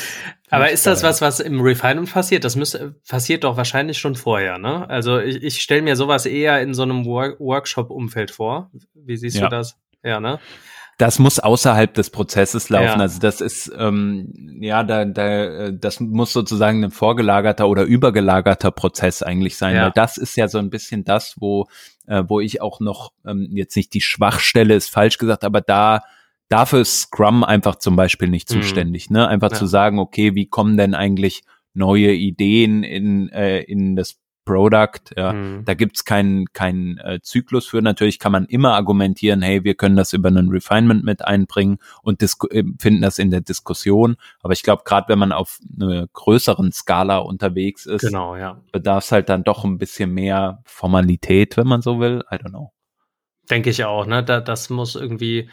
[SPEAKER 3] aber ist das was, was im Refinement passiert? Das müsste, passiert doch wahrscheinlich schon vorher, ne? Also ich, ich stelle mir sowas eher in so einem Work Workshop-Umfeld vor. Wie siehst ja. du das? Ja, ne?
[SPEAKER 2] Das muss außerhalb des Prozesses laufen. Ja. Also das ist ähm, ja da, da das muss sozusagen ein vorgelagerter oder übergelagerter Prozess eigentlich sein. Ja. Weil das ist ja so ein bisschen das, wo äh, wo ich auch noch ähm, jetzt nicht die Schwachstelle ist falsch gesagt, aber da dafür ist Scrum einfach zum Beispiel nicht mhm. zuständig. Ne? Einfach ja. zu sagen, okay, wie kommen denn eigentlich neue Ideen in, äh, in das Product, ja, mhm. da gibt's keinen keinen äh, Zyklus für. Natürlich kann man immer argumentieren, hey, wir können das über einen Refinement mit einbringen und äh, finden das in der Diskussion. Aber ich glaube, gerade wenn man auf einer größeren Skala unterwegs ist,
[SPEAKER 3] genau, ja.
[SPEAKER 2] bedarf es halt dann doch ein bisschen mehr Formalität, wenn man so will. I don't know.
[SPEAKER 3] Denke ich auch, ne? Da, das muss irgendwie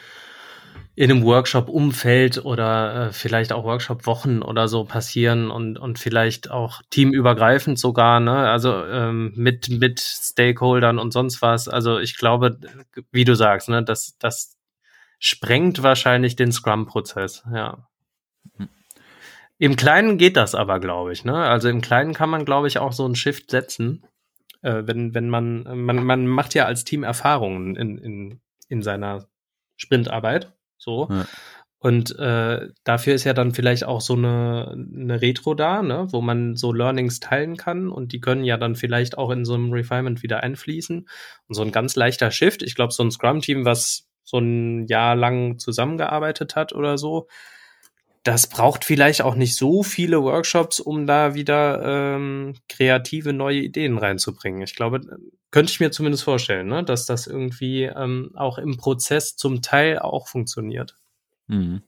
[SPEAKER 3] in einem Workshop-Umfeld oder äh, vielleicht auch Workshop-Wochen oder so passieren und, und vielleicht auch teamübergreifend sogar, ne? Also ähm, mit, mit Stakeholdern und sonst was. Also ich glaube, wie du sagst, ne, das, das sprengt wahrscheinlich den Scrum-Prozess, ja. Im Kleinen geht das aber, glaube ich, ne? Also im Kleinen kann man, glaube ich, auch so einen Shift setzen. Äh, wenn, wenn man, man, man macht ja als Team Erfahrungen in, in, in seiner Sprintarbeit. So. Ja. Und äh, dafür ist ja dann vielleicht auch so eine, eine Retro da, ne, wo man so Learnings teilen kann und die können ja dann vielleicht auch in so einem Refinement wieder einfließen. Und so ein ganz leichter Shift, ich glaube, so ein Scrum-Team, was so ein Jahr lang zusammengearbeitet hat oder so, das braucht vielleicht auch nicht so viele Workshops, um da wieder ähm, kreative neue Ideen reinzubringen. Ich glaube, könnte ich mir zumindest vorstellen, ne? dass das irgendwie ähm, auch im Prozess zum Teil auch funktioniert. Mhm.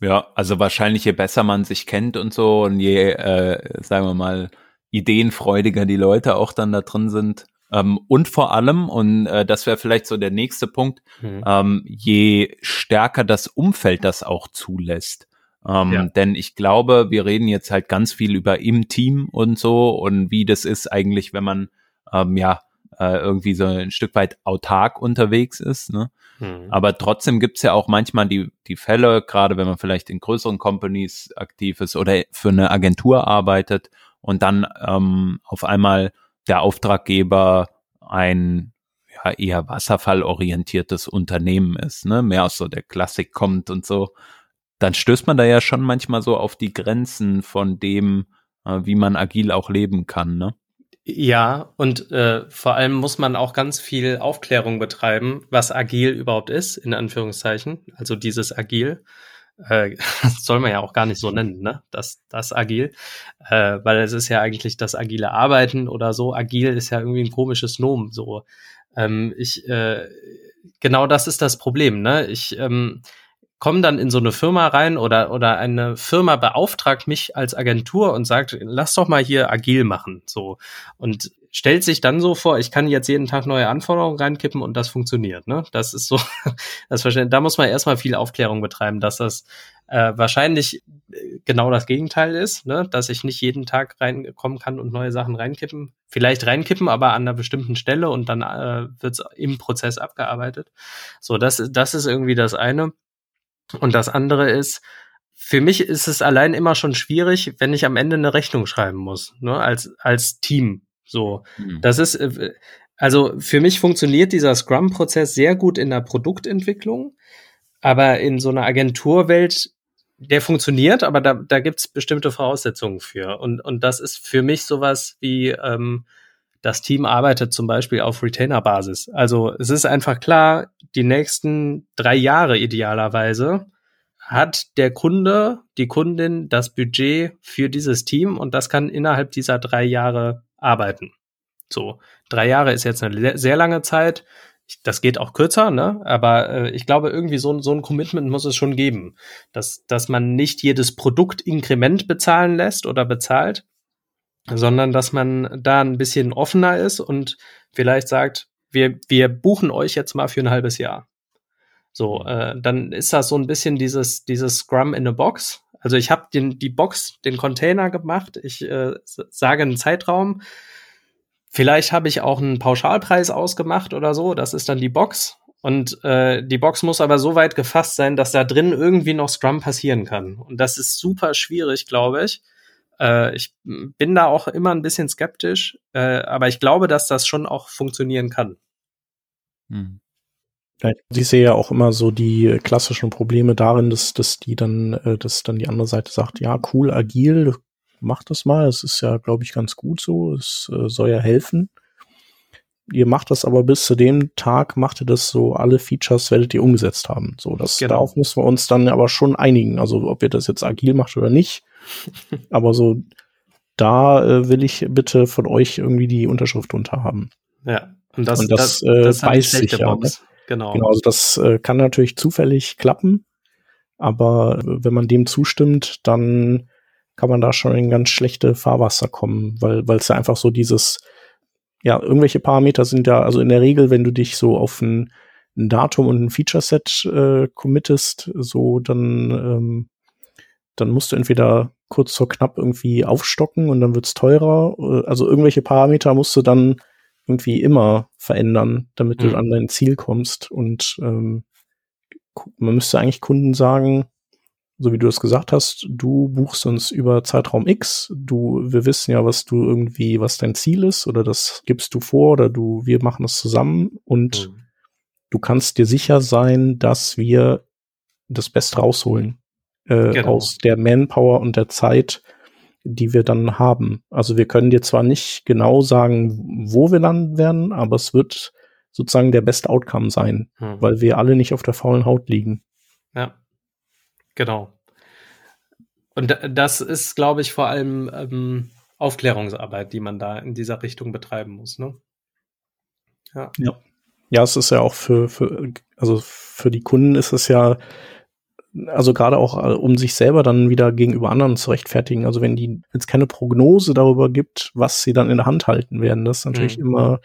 [SPEAKER 2] Ja, also wahrscheinlich je besser man sich kennt und so und je, äh, sagen wir mal, ideenfreudiger die Leute auch dann da drin sind, ähm, und vor allem, und äh, das wäre vielleicht so der nächste Punkt, mhm. ähm, je stärker das Umfeld das auch zulässt. Ähm, ja. Denn ich glaube, wir reden jetzt halt ganz viel über im Team und so und wie das ist eigentlich, wenn man ähm, ja äh, irgendwie so ein Stück weit autark unterwegs ist. Ne? Mhm. Aber trotzdem gibt's ja auch manchmal die, die Fälle, gerade wenn man vielleicht in größeren Companies aktiv ist oder für eine Agentur arbeitet und dann ähm, auf einmal der Auftraggeber ein ja, eher wasserfallorientiertes Unternehmen ist, ne, mehr aus so der Klassik kommt und so, dann stößt man da ja schon manchmal so auf die Grenzen von dem, äh, wie man agil auch leben kann, ne?
[SPEAKER 3] Ja, und äh, vor allem muss man auch ganz viel Aufklärung betreiben, was agil überhaupt ist, in Anführungszeichen. Also dieses agil äh, soll man ja auch gar nicht so nennen, ne? Das, das agil, äh, weil es ist ja eigentlich das agile Arbeiten oder so. Agil ist ja irgendwie ein komisches Nomen. So, ähm, ich äh, genau das ist das Problem, ne? Ich ähm, komme dann in so eine Firma rein oder oder eine Firma beauftragt mich als Agentur und sagt, lass doch mal hier agil machen, so und stellt sich dann so vor, ich kann jetzt jeden Tag neue Anforderungen reinkippen und das funktioniert. Ne? Das ist so, das. Da muss man erstmal viel Aufklärung betreiben, dass das äh, wahrscheinlich äh, genau das Gegenteil ist, ne? dass ich nicht jeden Tag reinkommen kann und neue Sachen reinkippen. Vielleicht reinkippen, aber an einer bestimmten Stelle und dann äh, wird es im Prozess abgearbeitet. So, das, das ist irgendwie das eine. Und das andere ist, für mich ist es allein immer schon schwierig, wenn ich am Ende eine Rechnung schreiben muss, ne, als, als Team. So, mhm. das ist, äh, also für mich funktioniert dieser Scrum-Prozess sehr gut in der Produktentwicklung, aber in so einer Agenturwelt, der funktioniert, aber da, da gibt es bestimmte Voraussetzungen für. Und, und das ist für mich sowas wie, ähm, das Team arbeitet zum Beispiel auf Retainer-Basis. Also es ist einfach klar, die nächsten drei Jahre idealerweise hat der Kunde, die Kundin das Budget für dieses Team und das kann innerhalb dieser drei Jahre arbeiten. So, drei Jahre ist jetzt eine sehr lange Zeit. Das geht auch kürzer, ne? Aber äh, ich glaube, irgendwie so, so ein Commitment muss es schon geben, dass, dass man nicht jedes Produkt Inkrement bezahlen lässt oder bezahlt, sondern dass man da ein bisschen offener ist und vielleicht sagt, wir, wir buchen euch jetzt mal für ein halbes Jahr. So, äh, dann ist das so ein bisschen dieses, dieses Scrum in a Box. Also ich habe den die Box, den Container gemacht. Ich äh, sage einen Zeitraum. Vielleicht habe ich auch einen Pauschalpreis ausgemacht oder so. Das ist dann die Box. Und äh, die Box muss aber so weit gefasst sein, dass da drin irgendwie noch Scrum passieren kann. Und das ist super schwierig, glaube ich. Äh, ich bin da auch immer ein bisschen skeptisch, äh, aber ich glaube, dass das schon auch funktionieren kann.
[SPEAKER 1] Hm. Ich sehe ja auch immer so die klassischen Probleme darin, dass, dass die dann, äh, dass dann die andere Seite sagt, ja, cool, agil, mach das mal. Es ist ja, glaube ich, ganz gut so. Es äh, soll ja helfen. Ihr macht das aber bis zu dem Tag, macht ihr das so, alle Features werdet ihr umgesetzt haben. So, das, genau. darauf müssen wir uns dann aber schon einigen. Also, ob ihr das jetzt agil macht oder nicht. Aber so, da äh, will ich bitte von euch irgendwie die Unterschrift drunter haben.
[SPEAKER 3] Ja.
[SPEAKER 1] Und das, und das, das, äh, das weiß ich ja. Ne? Genau. genau also das äh, kann natürlich zufällig klappen, aber wenn man dem zustimmt, dann kann man da schon in ganz schlechte Fahrwasser kommen, weil weil es ja einfach so dieses ja, irgendwelche Parameter sind ja, also in der Regel, wenn du dich so auf ein, ein Datum und ein Feature-Set äh, committest, so dann, ähm, dann musst du entweder kurz vor knapp irgendwie aufstocken und dann wird's teurer. Äh, also irgendwelche Parameter musst du dann irgendwie immer verändern, damit mhm. du an dein Ziel kommst. Und ähm, man müsste eigentlich Kunden sagen, so wie du es gesagt hast, du buchst uns über Zeitraum X, du, wir wissen ja, was du irgendwie, was dein Ziel ist, oder das gibst du vor, oder du, wir machen das zusammen und mhm. du kannst dir sicher sein, dass wir das Beste rausholen äh, genau. aus der Manpower und der Zeit, die wir dann haben. Also wir können dir zwar nicht genau sagen, wo wir landen werden, aber es wird sozusagen der beste Outcome sein, mhm. weil wir alle nicht auf der faulen Haut liegen.
[SPEAKER 3] Ja, genau. Und das ist, glaube ich, vor allem ähm, Aufklärungsarbeit, die man da in dieser Richtung betreiben muss. Ne?
[SPEAKER 1] Ja. ja. Ja, es ist ja auch für, für, also für die Kunden ist es ja also gerade auch äh, um sich selber dann wieder gegenüber anderen zu rechtfertigen. Also wenn die jetzt keine Prognose darüber gibt, was sie dann in der Hand halten werden, das ist natürlich mhm. immer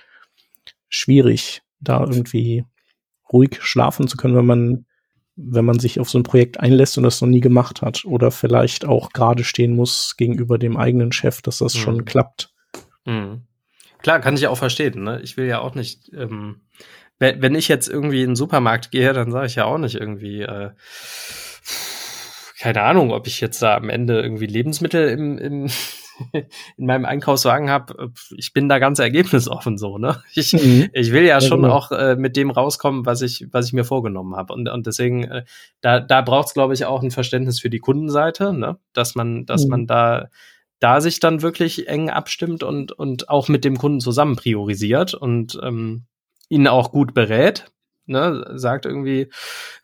[SPEAKER 1] schwierig, da irgendwie ruhig schlafen zu können, wenn man wenn man sich auf so ein Projekt einlässt und das noch nie gemacht hat oder vielleicht auch gerade stehen muss gegenüber dem eigenen Chef, dass das mhm. schon klappt.
[SPEAKER 3] Mhm. Klar, kann ich auch verstehen. Ne? Ich will ja auch nicht ähm, wenn ich jetzt irgendwie in den Supermarkt gehe, dann sage ich ja auch nicht irgendwie, äh, keine Ahnung, ob ich jetzt da am Ende irgendwie Lebensmittel im, im in meinem Einkaufswagen habe, ich bin da ganz ergebnisoffen so, ne? Ich, mhm. ich will ja, ja schon genau. auch äh, mit dem rauskommen, was ich, was ich mir vorgenommen habe. Und, und deswegen, äh, da, da braucht es, glaube ich, auch ein Verständnis für die Kundenseite, ne? Dass man, dass mhm. man da da sich dann wirklich eng abstimmt und, und auch mit dem Kunden zusammen priorisiert und ähm, ihn auch gut berät. Ne, sagt irgendwie,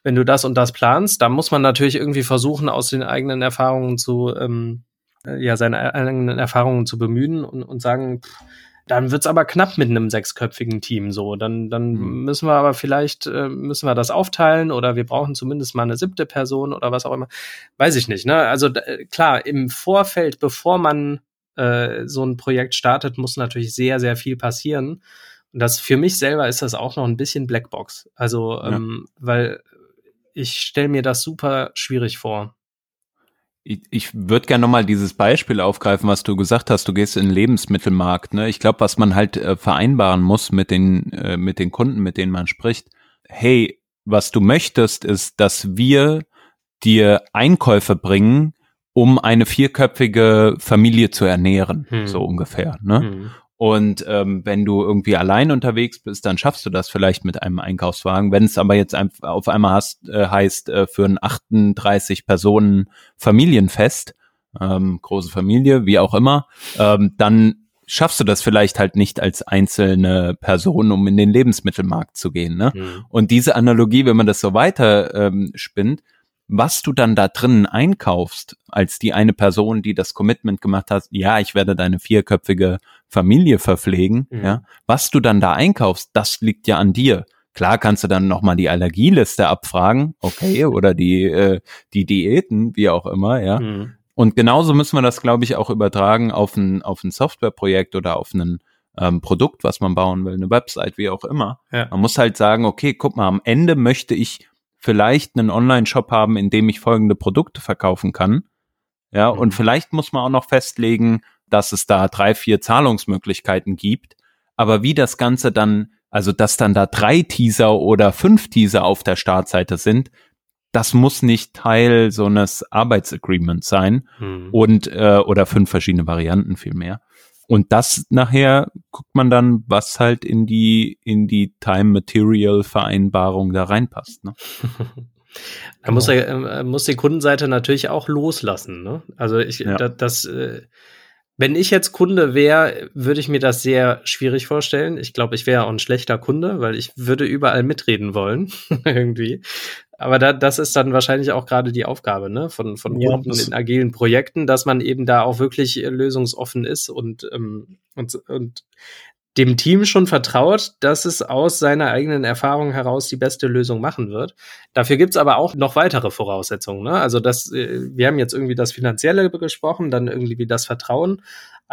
[SPEAKER 3] wenn du das und das planst, da muss man natürlich irgendwie versuchen, aus den eigenen Erfahrungen zu, ähm, äh, ja, seine eigenen Erfahrungen zu bemühen und, und sagen, pff, dann wird's aber knapp mit einem sechsköpfigen Team so. Dann, dann mhm. müssen wir aber vielleicht, äh, müssen wir das aufteilen oder wir brauchen zumindest mal eine siebte Person oder was auch immer. Weiß ich nicht, ne? Also klar, im Vorfeld, bevor man äh, so ein Projekt startet, muss natürlich sehr, sehr viel passieren. Und das für mich selber ist das auch noch ein bisschen Blackbox. Also, ja. ähm, weil ich stelle mir das super schwierig vor.
[SPEAKER 2] Ich, ich würde gerne nochmal dieses Beispiel aufgreifen, was du gesagt hast, du gehst in den Lebensmittelmarkt. Ne? Ich glaube, was man halt äh, vereinbaren muss mit den, äh, mit den Kunden, mit denen man spricht, hey, was du möchtest, ist, dass wir dir Einkäufe bringen, um eine vierköpfige Familie zu ernähren, hm. so ungefähr. Ne? Hm. Und ähm, wenn du irgendwie allein unterwegs bist, dann schaffst du das vielleicht mit einem Einkaufswagen. Wenn es aber jetzt auf einmal hast, äh, heißt, äh, für ein 38 Personen Familienfest, ähm, große Familie, wie auch immer, ähm, dann schaffst du das vielleicht halt nicht als einzelne Person, um in den Lebensmittelmarkt zu gehen. Ne? Mhm. Und diese Analogie, wenn man das so weiter ähm, spinnt, was du dann da drinnen einkaufst, als die eine Person, die das Commitment gemacht hat, ja, ich werde deine vierköpfige Familie verpflegen, mhm. ja, was du dann da einkaufst, das liegt ja an dir. Klar kannst du dann nochmal die Allergieliste abfragen, okay, oder die, äh, die Diäten, wie auch immer, ja. Mhm. Und genauso müssen wir das, glaube ich, auch übertragen auf ein, auf ein Softwareprojekt oder auf ein ähm, Produkt, was man bauen will, eine Website, wie auch immer. Ja. Man muss halt sagen, okay, guck mal, am Ende möchte ich vielleicht einen Online-Shop haben, in dem ich folgende Produkte verkaufen kann. Ja, mhm. und vielleicht muss man auch noch festlegen, dass es da drei, vier Zahlungsmöglichkeiten gibt. Aber wie das Ganze dann, also dass dann da drei Teaser oder fünf Teaser auf der Startseite sind, das muss nicht Teil so eines Arbeitsagreements sein mhm. und äh, oder fünf verschiedene Varianten vielmehr. Und das nachher guckt man dann, was halt in die in die Time Material Vereinbarung da reinpasst. Ne?
[SPEAKER 3] da muss, er, äh, muss die Kundenseite natürlich auch loslassen. Ne? Also ich ja. das, das äh, wenn ich jetzt Kunde wäre, würde ich mir das sehr schwierig vorstellen. Ich glaube, ich wäre auch ein schlechter Kunde, weil ich würde überall mitreden wollen, irgendwie. Aber da, das ist dann wahrscheinlich auch gerade die Aufgabe ne? von, von ja, Kunden in agilen Projekten, dass man eben da auch wirklich lösungsoffen ist und, ähm, und, und dem Team schon vertraut, dass es aus seiner eigenen Erfahrung heraus die beste Lösung machen wird. Dafür gibt's aber auch noch weitere Voraussetzungen. Ne? Also das, äh, wir haben jetzt irgendwie das Finanzielle gesprochen, dann irgendwie das Vertrauen,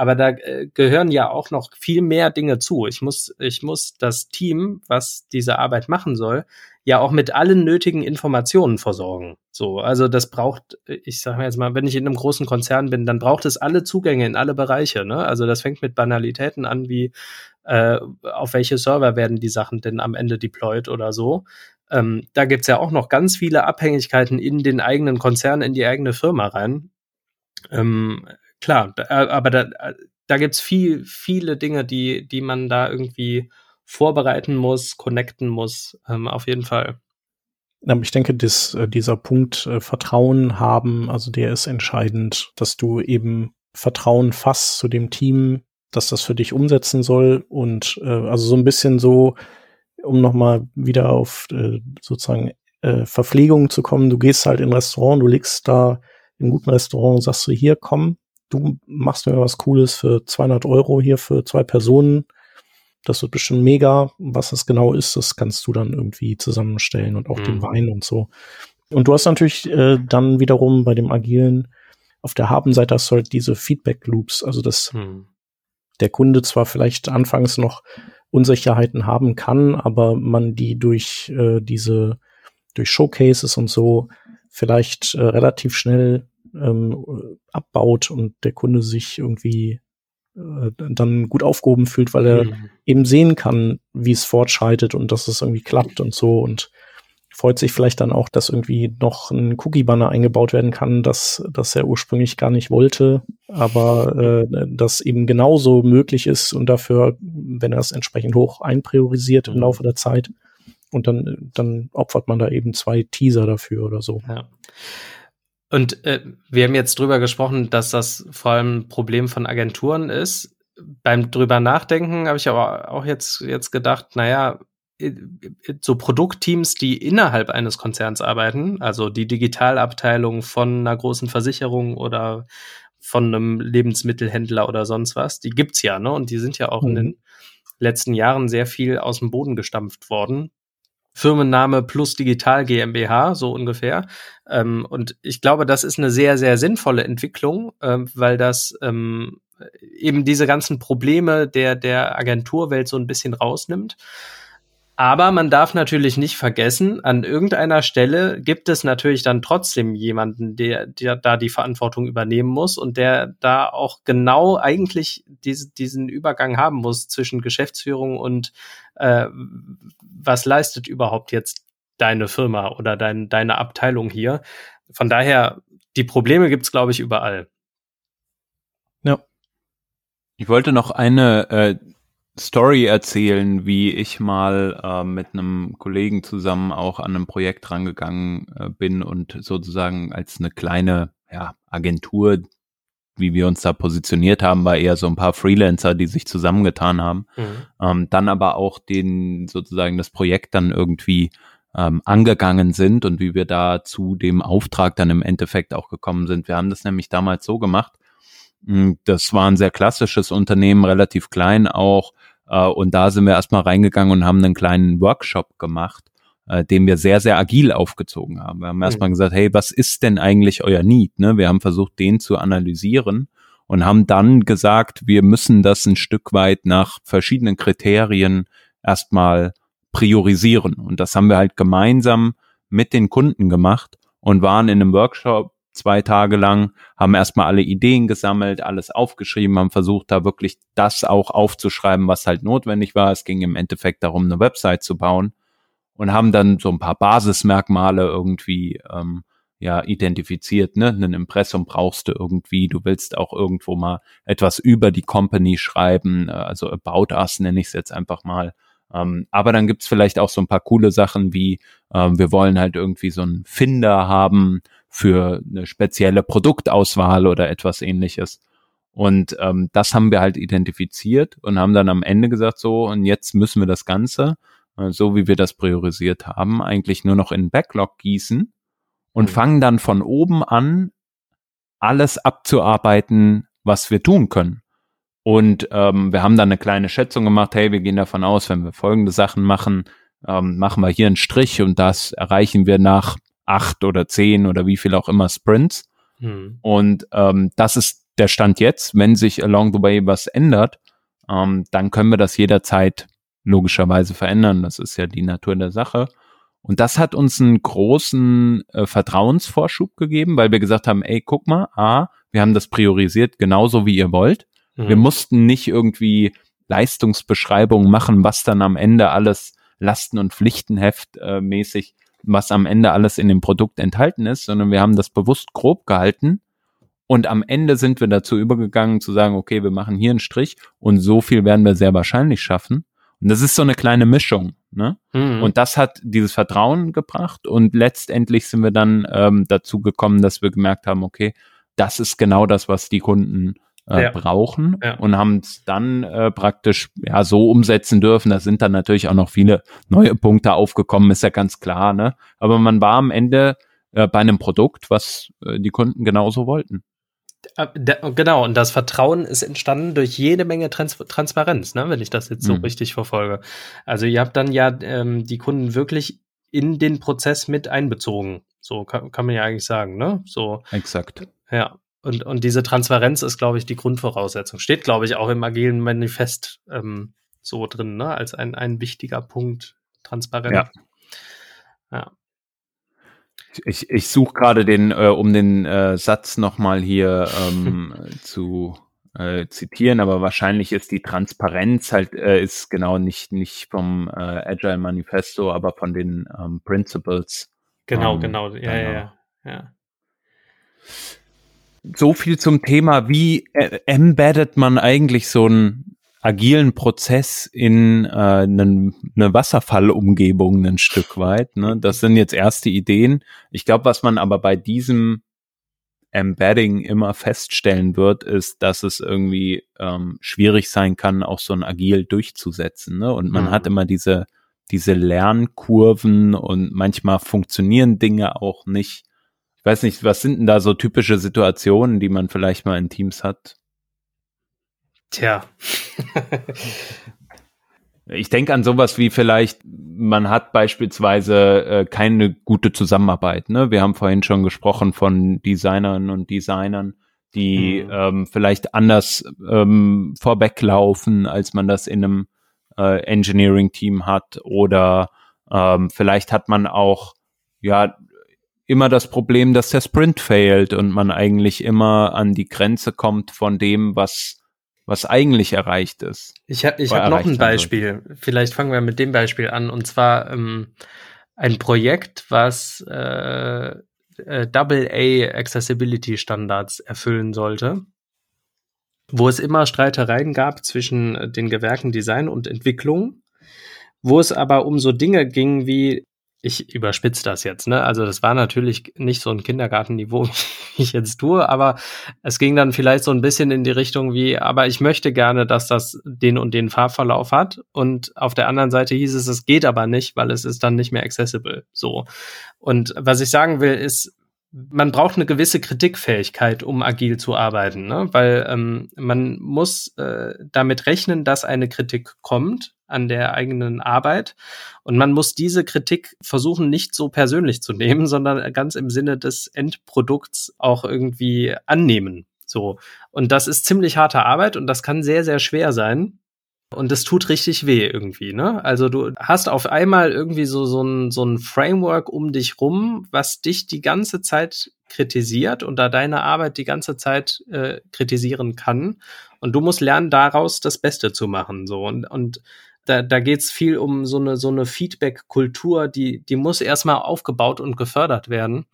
[SPEAKER 3] aber da äh, gehören ja auch noch viel mehr Dinge zu. Ich muss, ich muss das Team, was diese Arbeit machen soll, ja auch mit allen nötigen Informationen versorgen. So, also das braucht, ich sage jetzt mal, wenn ich in einem großen Konzern bin, dann braucht es alle Zugänge in alle Bereiche. Ne? Also das fängt mit Banalitäten an, wie äh, auf welche Server werden die Sachen denn am Ende deployed oder so. Ähm, da gibt's ja auch noch ganz viele Abhängigkeiten in den eigenen Konzern, in die eigene Firma rein. Ähm, klar, aber da, da gibt's viel, viele Dinge, die, die man da irgendwie vorbereiten muss, connecten muss, ähm, auf jeden Fall.
[SPEAKER 1] Ich denke, dass äh, dieser Punkt äh, Vertrauen haben, also der ist entscheidend, dass du eben Vertrauen fasst zu dem Team, dass das für dich umsetzen soll und äh, also so ein bisschen so, um nochmal wieder auf äh, sozusagen äh, Verpflegung zu kommen, du gehst halt in ein Restaurant, du legst da im guten Restaurant und sagst du, hier komm, du machst mir was Cooles für 200 Euro hier für zwei Personen, das wird bestimmt mega. Was das genau ist, das kannst du dann irgendwie zusammenstellen und auch mhm. den Wein und so. Und du hast natürlich äh, dann wiederum bei dem Agilen auf der Habenseite hast du halt diese Feedback Loops, also dass mhm. der Kunde zwar vielleicht anfangs noch Unsicherheiten haben kann, aber man die durch äh, diese durch Showcases und so vielleicht äh, relativ schnell ähm, abbaut und der Kunde sich irgendwie äh, dann gut aufgehoben fühlt, weil er mhm. eben sehen kann, wie es fortschreitet und dass es irgendwie klappt und so und freut sich vielleicht dann auch, dass irgendwie noch ein Cookie-Banner eingebaut werden kann, dass, dass er ursprünglich gar nicht wollte, aber äh, das eben genauso möglich ist und dafür, wenn er es entsprechend hoch einpriorisiert im mhm. Laufe der Zeit und dann, dann opfert man da eben zwei Teaser dafür oder so.
[SPEAKER 3] Ja. Und äh, wir haben jetzt drüber gesprochen, dass das vor allem ein Problem von Agenturen ist. Beim drüber nachdenken habe ich aber auch jetzt, jetzt gedacht, naja, so Produktteams, die innerhalb eines Konzerns arbeiten, also die Digitalabteilung von einer großen Versicherung oder von einem Lebensmittelhändler oder sonst was, die gibt's ja, ne? Und die sind ja auch mhm. in den letzten Jahren sehr viel aus dem Boden gestampft worden. Firmenname plus Digital GmbH, so ungefähr. Ähm, und ich glaube, das ist eine sehr, sehr sinnvolle Entwicklung, ähm, weil das ähm, eben diese ganzen Probleme der, der Agenturwelt so ein bisschen rausnimmt. Aber man darf natürlich nicht vergessen, an irgendeiner Stelle gibt es natürlich dann trotzdem jemanden, der, der da die Verantwortung übernehmen muss und der da auch genau eigentlich diese, diesen Übergang haben muss zwischen Geschäftsführung und äh, was leistet überhaupt jetzt deine Firma oder dein, deine Abteilung hier. Von daher, die Probleme gibt's glaube ich, überall.
[SPEAKER 2] Ja. Ich wollte noch eine äh, Story erzählen, wie ich mal äh, mit einem Kollegen zusammen auch an einem Projekt rangegangen äh, bin und sozusagen als eine kleine ja, Agentur, wie wir uns da positioniert haben, war eher so ein paar Freelancer, die sich zusammengetan haben. Mhm. Ähm, dann aber auch den sozusagen das Projekt dann irgendwie ähm, angegangen sind und wie wir da zu dem Auftrag dann im Endeffekt auch gekommen sind. Wir haben das nämlich damals so gemacht. Hm, das war ein sehr klassisches Unternehmen, relativ klein auch, und da sind wir erstmal reingegangen und haben einen kleinen Workshop gemacht, äh, den wir sehr, sehr agil aufgezogen haben. Wir haben mhm. erstmal gesagt, hey, was ist denn eigentlich euer Need? Ne? Wir haben versucht, den zu analysieren und haben dann gesagt, wir müssen das ein Stück weit nach verschiedenen Kriterien erstmal priorisieren. Und das haben wir halt gemeinsam mit den Kunden gemacht und waren in einem Workshop zwei Tage lang, haben erstmal alle Ideen gesammelt, alles aufgeschrieben, haben versucht, da wirklich das auch aufzuschreiben, was halt notwendig war. Es ging im Endeffekt darum, eine Website zu bauen und haben dann so ein paar Basismerkmale irgendwie ähm, ja identifiziert. Ne? Ein Impressum brauchst du irgendwie. Du willst auch irgendwo mal etwas über die Company schreiben, äh, also About Us nenne ich es jetzt einfach mal. Ähm, aber dann gibt's vielleicht auch so ein paar coole Sachen wie, ähm, wir wollen halt irgendwie so einen Finder haben, für eine spezielle Produktauswahl oder etwas ähnliches. Und ähm, das haben wir halt identifiziert und haben dann am Ende gesagt, so, und jetzt müssen wir das Ganze, äh, so wie wir das priorisiert haben, eigentlich nur noch in Backlog gießen und mhm. fangen dann von oben an, alles abzuarbeiten, was wir tun können. Und ähm, wir haben dann eine kleine Schätzung gemacht, hey, wir gehen davon aus, wenn wir folgende Sachen machen, ähm, machen wir hier einen Strich und das erreichen wir nach acht oder zehn oder wie viel auch immer Sprints. Hm. Und ähm, das ist der Stand jetzt. Wenn sich along the way was ändert, ähm, dann können wir das jederzeit logischerweise verändern. Das ist ja die Natur der Sache. Und das hat uns einen großen äh, Vertrauensvorschub gegeben, weil wir gesagt haben, ey, guck mal, A, wir haben das priorisiert genauso wie ihr wollt. Mhm. Wir mussten nicht irgendwie Leistungsbeschreibungen machen, was dann am Ende alles Lasten- und Pflichtenheft äh, mäßig was am Ende alles in dem Produkt enthalten ist, sondern wir haben das bewusst grob gehalten. Und am Ende sind wir dazu übergegangen zu sagen, okay, wir machen hier einen Strich und so viel werden wir sehr wahrscheinlich schaffen. Und das ist so eine kleine Mischung. Ne? Mhm. Und das hat dieses Vertrauen gebracht und letztendlich sind wir dann ähm, dazu gekommen, dass wir gemerkt haben, okay, das ist genau das, was die Kunden äh, ja. brauchen ja. und haben es dann äh, praktisch ja so umsetzen dürfen. Da sind dann natürlich auch noch viele neue Punkte aufgekommen, ist ja ganz klar. Ne? Aber man war am Ende äh, bei einem Produkt, was äh, die Kunden genauso wollten.
[SPEAKER 3] Äh, genau, und das Vertrauen ist entstanden durch jede Menge Trans Transparenz, ne, wenn ich das jetzt so mhm. richtig verfolge. Also ihr habt dann ja ähm, die Kunden wirklich in den Prozess mit einbezogen. So kann, kann man ja eigentlich sagen, ne? So.
[SPEAKER 2] Exakt.
[SPEAKER 3] Ja. Und, und diese Transparenz ist, glaube ich, die Grundvoraussetzung. Steht, glaube ich, auch im agilen Manifest ähm, so drin, ne? als ein, ein wichtiger Punkt. Transparenz.
[SPEAKER 2] Ja. ja. Ich, ich suche gerade den, äh, um den äh, Satz nochmal hier ähm, zu äh, zitieren, aber wahrscheinlich ist die Transparenz halt, äh, ist genau nicht, nicht vom äh, Agile Manifesto, aber von den ähm, Principles.
[SPEAKER 3] Genau, ähm, genau, ja, ja, ja, ja
[SPEAKER 2] so viel zum Thema, wie äh, embeddet man eigentlich so einen agilen Prozess in äh, eine, eine Wasserfallumgebung ein Stück weit. Ne? Das sind jetzt erste Ideen. Ich glaube, was man aber bei diesem Embedding immer feststellen wird, ist, dass es irgendwie ähm, schwierig sein kann, auch so ein Agil durchzusetzen. Ne? Und man mhm. hat immer diese, diese Lernkurven und manchmal funktionieren Dinge auch nicht ich weiß nicht, was sind denn da so typische Situationen, die man vielleicht mal in Teams hat?
[SPEAKER 3] Tja.
[SPEAKER 2] ich denke an sowas wie vielleicht, man hat beispielsweise äh, keine gute Zusammenarbeit. Ne? Wir haben vorhin schon gesprochen von Designern und Designern, die mhm. ähm, vielleicht anders ähm, vorweglaufen, als man das in einem äh, Engineering-Team hat oder ähm, vielleicht hat man auch ja immer das Problem, dass der Sprint failt und man eigentlich immer an die Grenze kommt von dem, was was eigentlich erreicht ist.
[SPEAKER 3] Ich habe ich hab noch ein Beispiel. Wird. Vielleicht fangen wir mit dem Beispiel an. Und zwar ähm, ein Projekt, was äh, äh, A Accessibility Standards erfüllen sollte, wo es immer Streitereien gab zwischen den Gewerken Design und Entwicklung, wo es aber um so Dinge ging wie ich überspitze das jetzt, ne? Also das war natürlich nicht so ein Kindergartenniveau, wie ich jetzt tue, aber es ging dann vielleicht so ein bisschen in die Richtung wie, aber ich möchte gerne, dass das den und den Farbverlauf hat. Und auf der anderen Seite hieß es, es geht aber nicht, weil es ist dann nicht mehr accessible. So. Und was ich sagen will, ist, man braucht eine gewisse Kritikfähigkeit, um agil zu arbeiten, ne? weil ähm, man muss äh, damit rechnen, dass eine Kritik kommt an der eigenen Arbeit und man muss diese Kritik versuchen, nicht so persönlich zu nehmen, sondern ganz im Sinne des Endprodukts auch irgendwie annehmen. So. Und das ist ziemlich harte Arbeit und das kann sehr, sehr schwer sein. Und es tut richtig weh irgendwie, ne? Also du hast auf einmal irgendwie so, so ein, so ein Framework um dich rum, was dich die ganze Zeit kritisiert und da deine Arbeit die ganze Zeit äh, kritisieren kann. Und du musst lernen, daraus das Beste zu machen. So. Und, und da, da geht es viel um so eine, so eine Feedback-Kultur, die, die muss erstmal aufgebaut und gefördert werden.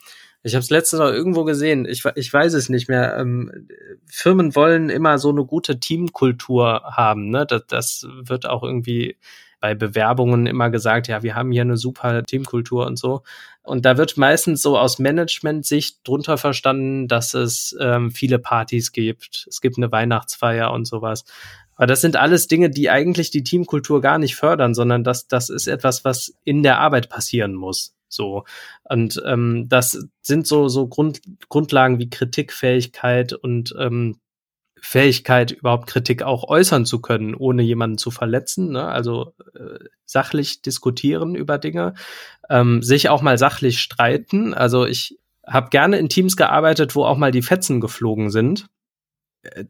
[SPEAKER 3] Ich habe es letztens noch irgendwo gesehen, ich, ich weiß es nicht mehr. Ähm, Firmen wollen immer so eine gute Teamkultur haben. Ne? Das, das wird auch irgendwie bei Bewerbungen immer gesagt, ja, wir haben hier eine super Teamkultur und so. Und da wird meistens so aus Management-Sicht drunter verstanden, dass es ähm, viele Partys gibt, es gibt eine Weihnachtsfeier und sowas. Aber das sind alles Dinge, die eigentlich die Teamkultur gar nicht fördern, sondern das, das ist etwas, was in der Arbeit passieren muss. So. Und ähm, das sind so, so Grund, Grundlagen wie Kritikfähigkeit und ähm, Fähigkeit, überhaupt Kritik auch äußern zu können, ohne jemanden zu verletzen. Ne? Also äh, sachlich diskutieren über Dinge, ähm, sich auch mal sachlich streiten. Also ich habe gerne in Teams gearbeitet, wo auch mal die Fetzen geflogen sind.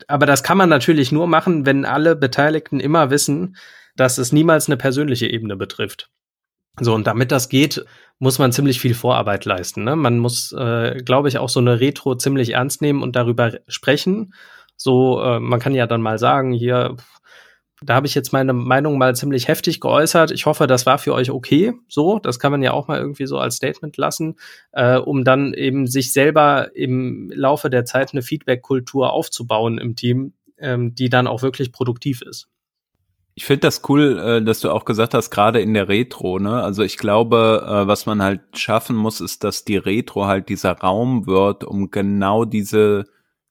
[SPEAKER 3] Aber das kann man natürlich nur machen, wenn alle Beteiligten immer wissen, dass es niemals eine persönliche Ebene betrifft. So, und damit das geht, muss man ziemlich viel Vorarbeit leisten. Ne? Man muss, äh, glaube ich, auch so eine Retro ziemlich ernst nehmen und darüber sprechen. So, äh, man kann ja dann mal sagen, hier, da habe ich jetzt meine Meinung mal ziemlich heftig geäußert. Ich hoffe, das war für euch okay. So, das kann man ja auch mal irgendwie so als Statement lassen, äh, um dann eben sich selber im Laufe der Zeit eine Feedback-Kultur aufzubauen im Team, ähm, die dann auch wirklich produktiv ist.
[SPEAKER 2] Ich finde das cool, äh, dass du auch gesagt hast, gerade in der Retro, ne? Also ich glaube, äh, was man halt schaffen muss, ist, dass die Retro halt dieser Raum wird, um genau diese,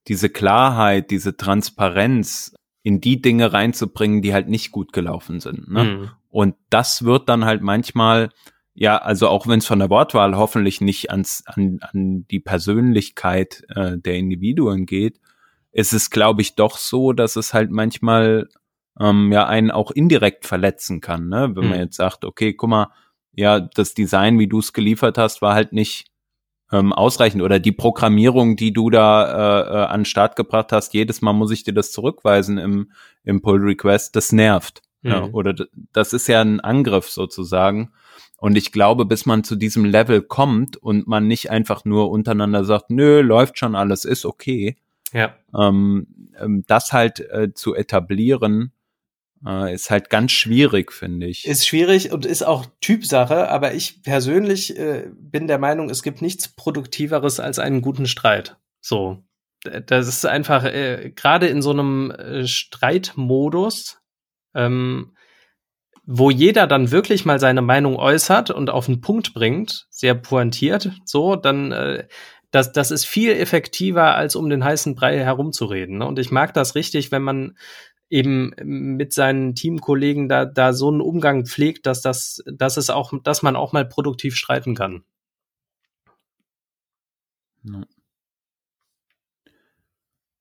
[SPEAKER 2] diese Klarheit, diese Transparenz in die Dinge reinzubringen, die halt nicht gut gelaufen sind. Ne? Mhm. Und das wird dann halt manchmal, ja, also auch wenn es von der Wortwahl hoffentlich nicht ans, an, an die Persönlichkeit äh, der Individuen geht, ist es, glaube ich, doch so, dass es halt manchmal ähm, ja einen auch indirekt verletzen kann, ne? Wenn mhm. man jetzt sagt, okay, guck mal, ja, das Design, wie du es geliefert hast, war halt nicht ähm, ausreichend oder die Programmierung, die du da äh, äh, an den Start gebracht hast, jedes Mal muss ich dir das zurückweisen im, im Pull Request, das nervt. Mhm. Ja, oder das ist ja ein Angriff sozusagen. Und ich glaube, bis man zu diesem Level kommt und man nicht einfach nur untereinander sagt, nö, läuft schon alles, ist okay. Ja. Ähm, ähm das halt äh, zu etablieren, äh, ist halt ganz schwierig, finde ich.
[SPEAKER 3] Ist schwierig und ist auch Typsache, aber ich persönlich äh, bin der Meinung, es gibt nichts Produktiveres als einen guten Streit. So. Das ist einfach, äh, gerade in so einem äh, Streitmodus, ähm, wo jeder dann wirklich mal seine Meinung äußert und auf den Punkt bringt, sehr pointiert, so, dann äh, das, das ist viel effektiver, als um den heißen Brei herumzureden. Ne? Und ich mag das richtig, wenn man eben mit seinen Teamkollegen da, da so einen Umgang pflegt, dass das, dass es auch, dass man auch mal produktiv streiten kann.
[SPEAKER 2] Ja.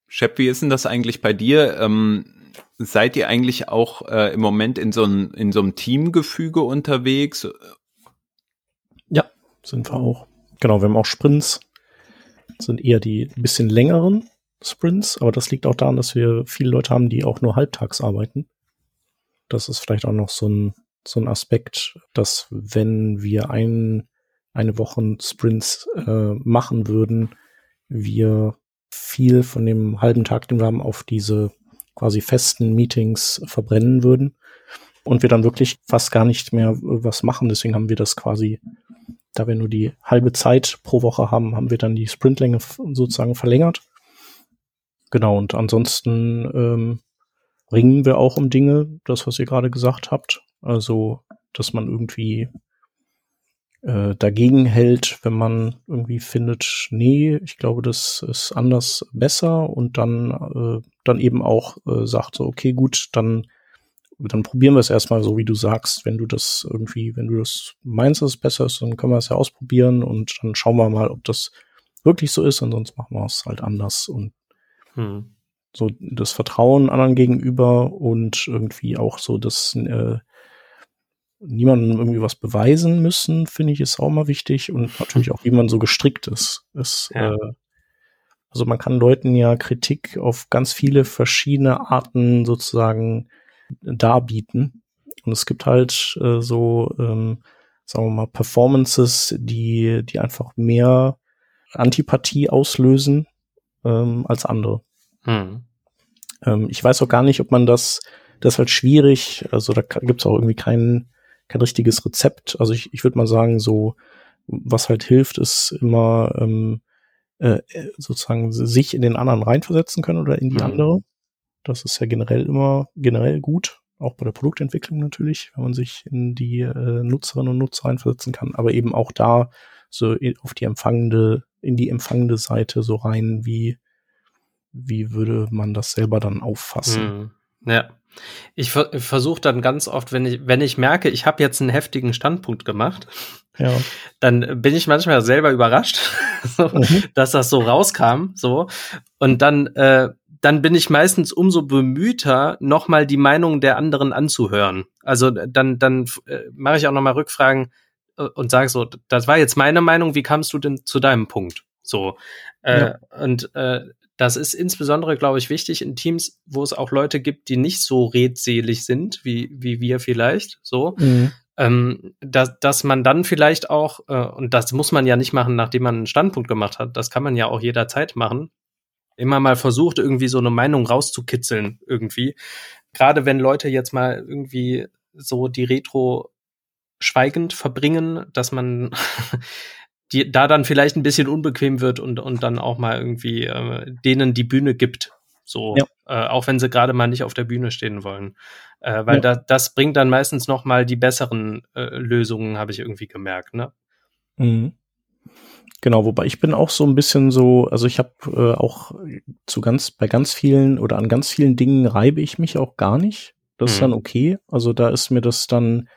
[SPEAKER 2] Shep, wie ist denn das eigentlich bei dir? Ähm, seid ihr eigentlich auch äh, im Moment in so, ein, in so einem Teamgefüge unterwegs?
[SPEAKER 1] Ja, sind wir auch. Genau, wir haben auch Sprints. Das sind eher die bisschen längeren. Sprints, aber das liegt auch daran, dass wir viele Leute haben, die auch nur halbtags arbeiten. das ist vielleicht auch noch so ein, so ein Aspekt, dass wenn wir ein, eine Woche Sprints äh, machen würden, wir viel von dem halben Tag, den wir haben, auf diese quasi festen Meetings verbrennen würden und wir dann wirklich fast gar nicht mehr was machen. Deswegen haben wir das quasi, da wir nur die halbe Zeit pro Woche haben, haben wir dann die Sprintlänge sozusagen verlängert. Genau, und ansonsten ähm, ringen wir auch um Dinge, das, was ihr gerade gesagt habt. Also, dass man irgendwie äh, dagegen hält, wenn man irgendwie findet, nee, ich glaube, das ist anders besser und dann, äh, dann eben auch äh, sagt so, okay, gut, dann, dann probieren wir es erstmal so, wie du sagst. Wenn du das irgendwie, wenn du das meinst, dass es besser ist, dann können wir es ja ausprobieren und dann schauen wir mal, ob das wirklich so ist und sonst machen wir es halt anders und hm. so das Vertrauen anderen gegenüber und irgendwie auch so das äh, niemandem irgendwie was beweisen müssen, finde ich, ist auch mal wichtig und natürlich auch, wie man so gestrickt ist. ist ja. äh, also man kann Leuten ja Kritik auf ganz viele verschiedene Arten sozusagen darbieten. Und es gibt halt äh, so, ähm, sagen wir mal, Performances, die, die einfach mehr Antipathie auslösen ähm, als andere. Hm. Ähm, ich weiß auch gar nicht, ob man das, das ist halt schwierig, also da gibt es auch irgendwie keinen kein richtiges Rezept. Also ich, ich würde mal sagen, so, was halt hilft, ist immer ähm, äh, sozusagen sich in den anderen reinversetzen können oder in die mhm. andere. Das ist ja generell immer generell gut, auch bei der Produktentwicklung natürlich, wenn man sich in die äh, Nutzerinnen und Nutzer reinversetzen kann, aber eben auch da so auf die empfangende, in die empfangende Seite so rein, wie, wie würde man das selber dann auffassen.
[SPEAKER 3] Mhm. Ja. Ich ver versuche dann ganz oft, wenn ich, wenn ich merke, ich habe jetzt einen heftigen Standpunkt gemacht, ja. dann bin ich manchmal selber überrascht, so, mhm. dass das so rauskam. So. Und dann, äh, dann bin ich meistens umso bemühter, nochmal die Meinung der anderen anzuhören. Also dann, dann äh, mache ich auch nochmal Rückfragen und sage so, das war jetzt meine Meinung, wie kamst du denn zu deinem Punkt? So. Äh, ja. Und äh, das ist insbesondere, glaube ich, wichtig in Teams, wo es auch Leute gibt, die nicht so redselig sind, wie, wie wir vielleicht, so. Mhm. Ähm, dass, dass man dann vielleicht auch, äh, und das muss man ja nicht machen, nachdem man einen Standpunkt gemacht hat, das kann man ja auch jederzeit machen, immer mal versucht, irgendwie so eine Meinung rauszukitzeln, irgendwie. Gerade wenn Leute jetzt mal irgendwie so die Retro schweigend verbringen, dass man die da dann vielleicht ein bisschen unbequem wird und, und dann auch mal irgendwie äh, denen die Bühne gibt. So, ja. äh, auch wenn sie gerade mal nicht auf der Bühne stehen wollen. Äh, weil ja. da, das bringt dann meistens noch mal die besseren äh, Lösungen, habe ich irgendwie gemerkt, ne?
[SPEAKER 1] Mhm. Genau, wobei ich bin auch so ein bisschen so, also ich habe äh, auch zu ganz, bei ganz vielen oder an ganz vielen Dingen reibe ich mich auch gar nicht. Das mhm. ist dann okay. Also da ist mir das dann,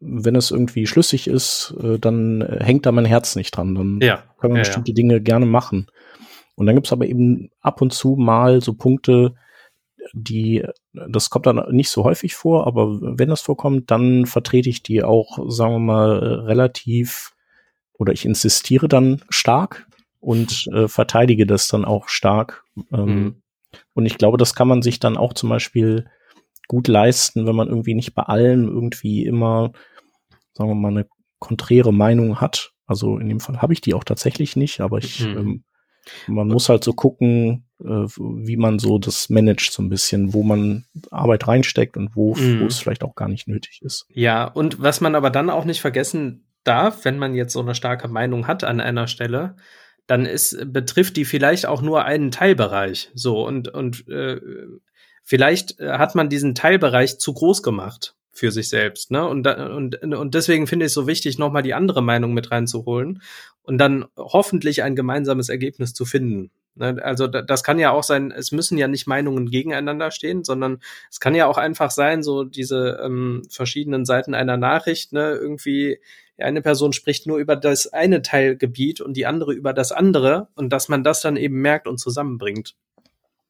[SPEAKER 1] wenn es irgendwie schlüssig ist, äh, dann äh, hängt da mein Herz nicht dran. Dann ja. kann man ja, bestimmte ja. Dinge gerne machen. Und dann gibt's aber eben ab und zu mal so Punkte, die, das kommt dann nicht so häufig vor, aber wenn das vorkommt, dann vertrete ich die auch, sagen wir mal, relativ oder ich insistiere dann stark und äh, verteidige das dann auch stark. Ähm, mhm. Und ich glaube, das kann man sich dann auch zum Beispiel gut leisten, wenn man irgendwie nicht bei allem irgendwie immer, sagen wir mal, eine konträre Meinung hat. Also in dem Fall habe ich die auch tatsächlich nicht, aber ich, mhm. ähm, man muss halt so gucken, äh, wie man so das managt so ein bisschen, wo man Arbeit reinsteckt und wo, mhm. wo es vielleicht auch gar nicht nötig ist.
[SPEAKER 3] Ja, und was man aber dann auch nicht vergessen darf, wenn man jetzt so eine starke Meinung hat an einer Stelle, dann ist, betrifft die vielleicht auch nur einen Teilbereich. So, und, und äh, vielleicht äh, hat man diesen Teilbereich zu groß gemacht für sich selbst, ne? Und, und, und deswegen finde ich es so wichtig, nochmal die andere Meinung mit reinzuholen und dann hoffentlich ein gemeinsames Ergebnis zu finden. Ne? Also das kann ja auch sein, es müssen ja nicht Meinungen gegeneinander stehen, sondern es kann ja auch einfach sein, so diese ähm, verschiedenen Seiten einer Nachricht, ne, irgendwie eine Person spricht nur über das eine Teilgebiet und die andere über das andere und dass man das dann eben merkt und zusammenbringt.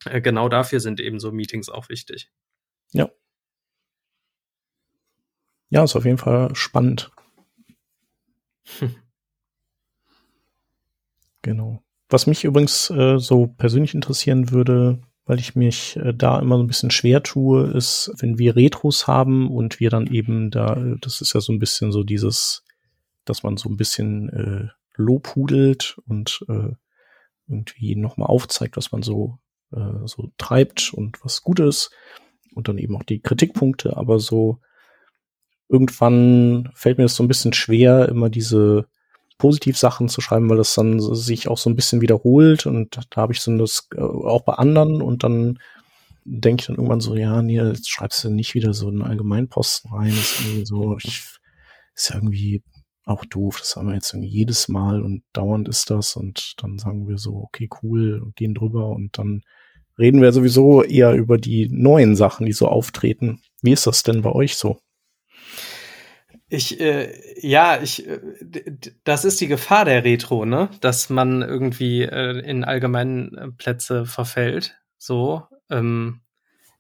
[SPEAKER 3] Äh, genau dafür sind eben so Meetings auch wichtig.
[SPEAKER 1] Ja. Ja, ist auf jeden Fall spannend. Hm. Genau. Was mich übrigens äh, so persönlich interessieren würde, weil ich mich äh, da immer so ein bisschen schwer tue, ist, wenn wir Retros haben und wir dann eben da, das ist ja so ein bisschen so dieses, dass man so ein bisschen äh, lobhudelt und äh, irgendwie nochmal aufzeigt, was man so, äh, so treibt und was gut ist und dann eben auch die Kritikpunkte, aber so irgendwann fällt mir das so ein bisschen schwer, immer diese Positivsachen zu schreiben, weil das dann sich auch so ein bisschen wiederholt und da habe ich so das äh, auch bei anderen und dann denke ich dann irgendwann so, ja, nee, jetzt schreibst du nicht wieder so einen Allgemeinposten rein, ist irgendwie so, ich, ist ja irgendwie auch doof, das haben wir jetzt irgendwie jedes Mal und dauernd ist das und dann sagen wir so, okay, cool, gehen drüber und dann reden wir sowieso eher über die neuen Sachen, die so auftreten. Wie ist das denn bei euch so?
[SPEAKER 3] Ich, äh, ja, ich, äh, das ist die Gefahr der Retro, ne? Dass man irgendwie äh, in allgemeinen äh, Plätze verfällt. So. Ähm,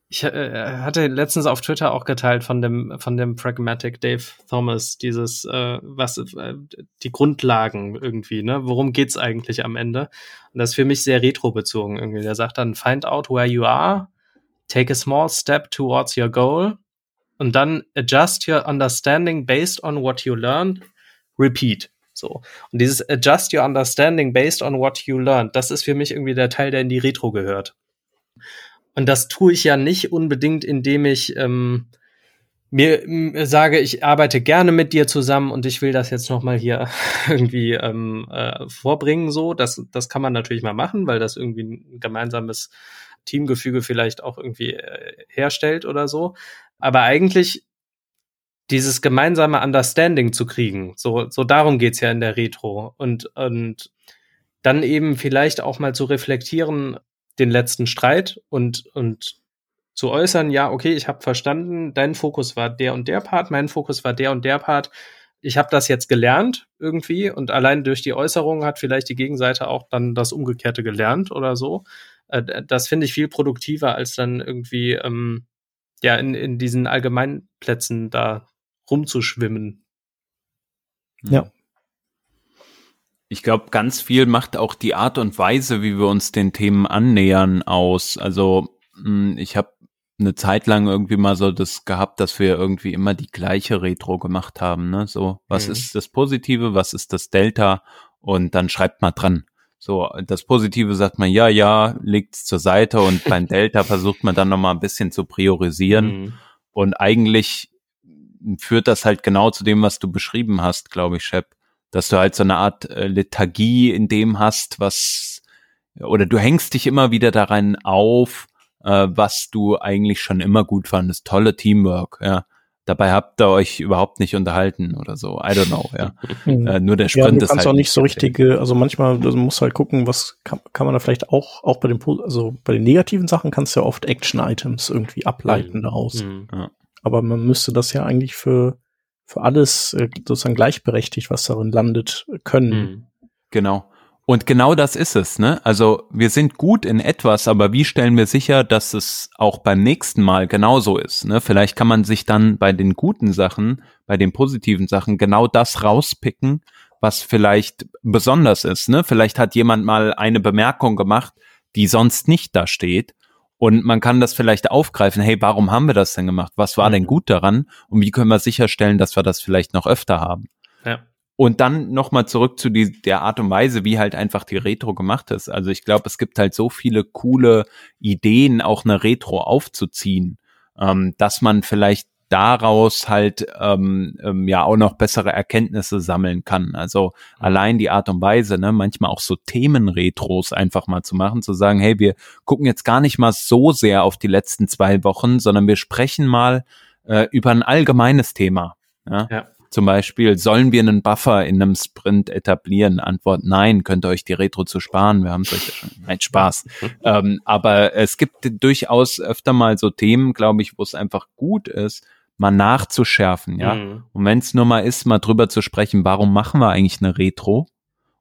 [SPEAKER 3] ich äh, hatte letztens auf Twitter auch geteilt von dem von dem Pragmatic Dave Thomas dieses äh, was äh, die Grundlagen irgendwie ne worum geht's eigentlich am Ende und das ist für mich sehr retro bezogen irgendwie der sagt dann find out where you are take a small step towards your goal und dann adjust your understanding based on what you learned, repeat. So. Und dieses adjust your understanding based on what you learned, das ist für mich irgendwie der Teil, der in die Retro gehört. Und das tue ich ja nicht unbedingt, indem ich ähm, mir sage, ich arbeite gerne mit dir zusammen und ich will das jetzt noch mal hier irgendwie ähm, äh, vorbringen. So, das das kann man natürlich mal machen, weil das irgendwie ein gemeinsames Teamgefüge vielleicht auch irgendwie äh, herstellt oder so aber eigentlich dieses gemeinsame Understanding zu kriegen. So, so darum geht's ja in der Retro. Und, und dann eben vielleicht auch mal zu reflektieren, den letzten Streit und, und zu äußern, ja, okay, ich habe verstanden, dein Fokus war der und der Part, mein Fokus war der und der Part. Ich habe das jetzt gelernt irgendwie und allein durch die Äußerung hat vielleicht die Gegenseite auch dann das Umgekehrte gelernt oder so. Äh, das finde ich viel produktiver, als dann irgendwie ähm, ja, in, in diesen Allgemeinplätzen da rumzuschwimmen.
[SPEAKER 1] Ja.
[SPEAKER 2] Ich glaube, ganz viel macht auch die Art und Weise, wie wir uns den Themen annähern, aus. Also hm, ich habe eine Zeit lang irgendwie mal so das gehabt, dass wir irgendwie immer die gleiche Retro gemacht haben. Ne? So, was mhm. ist das Positive, was ist das Delta? Und dann schreibt mal dran. So, das Positive sagt man, ja, ja, legt's zur Seite und beim Delta versucht man dann nochmal ein bisschen zu priorisieren. Mhm. Und eigentlich führt das halt genau zu dem, was du beschrieben hast, glaube ich, Shep, dass du halt so eine Art äh, Lethargie in dem hast, was, oder du hängst dich immer wieder daran auf, äh, was du eigentlich schon immer gut fandest. Tolle Teamwork, ja. Dabei habt ihr euch überhaupt nicht unterhalten oder so. I don't know, ja.
[SPEAKER 1] Mhm. äh, nur der Sprint ja, du ist kannst halt auch nicht so richtige, also manchmal, du musst halt gucken, was kann, kann man da vielleicht auch, auch bei den, also bei den negativen Sachen kannst du ja oft Action-Items irgendwie ableiten mhm. daraus. Mhm. Ja. Aber man müsste das ja eigentlich für, für alles äh, sozusagen gleichberechtigt, was darin landet, können. Mhm.
[SPEAKER 2] Genau. Und genau das ist es, ne? Also wir sind gut in etwas, aber wie stellen wir sicher, dass es auch beim nächsten Mal genauso ist? Ne? Vielleicht kann man sich dann bei den guten Sachen, bei den positiven Sachen genau das rauspicken, was vielleicht besonders ist. Ne? Vielleicht hat jemand mal eine Bemerkung gemacht, die sonst nicht da steht. Und man kann das vielleicht aufgreifen, hey, warum haben wir das denn gemacht? Was war denn mhm. gut daran? Und wie können wir sicherstellen, dass wir das vielleicht noch öfter haben? Ja. Und dann nochmal zurück zu die, der Art und Weise, wie halt einfach die Retro gemacht ist. Also ich glaube, es gibt halt so viele coole Ideen, auch eine Retro aufzuziehen, ähm, dass man vielleicht daraus halt ähm, ähm, ja auch noch bessere Erkenntnisse sammeln kann. Also allein die Art und Weise, ne, manchmal auch so Themenretros einfach mal zu machen, zu sagen, hey, wir gucken jetzt gar nicht mal so sehr auf die letzten zwei Wochen, sondern wir sprechen mal äh, über ein allgemeines Thema. Ja? ja. Zum Beispiel, sollen wir einen Buffer in einem Sprint etablieren? Antwort nein, könnt ihr euch die Retro zu sparen. Wir haben es euch ja schon. Nein, Spaß. ähm, aber es gibt durchaus öfter mal so Themen, glaube ich, wo es einfach gut ist, mal nachzuschärfen, ja. Mhm. Und wenn es nur mal ist, mal drüber zu sprechen, warum machen wir eigentlich eine Retro?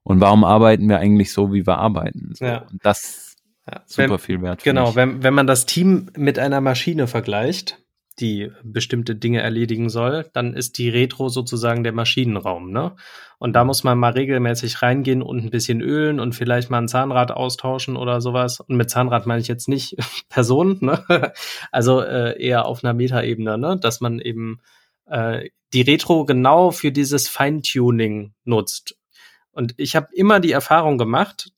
[SPEAKER 2] Und warum arbeiten wir eigentlich so, wie wir arbeiten? So. Ja. Und das ja. super
[SPEAKER 3] wenn,
[SPEAKER 2] viel wert.
[SPEAKER 3] Genau, wenn, wenn man das Team mit einer Maschine vergleicht, die bestimmte Dinge erledigen soll, dann ist die Retro sozusagen der Maschinenraum, ne? Und da muss man mal regelmäßig reingehen und ein bisschen ölen und vielleicht mal ein Zahnrad austauschen oder sowas. Und mit Zahnrad meine ich jetzt nicht Person, ne? Also äh, eher auf einer Metaebene, ne? Dass man eben äh, die Retro genau für dieses Feintuning nutzt. Und ich habe immer die Erfahrung gemacht,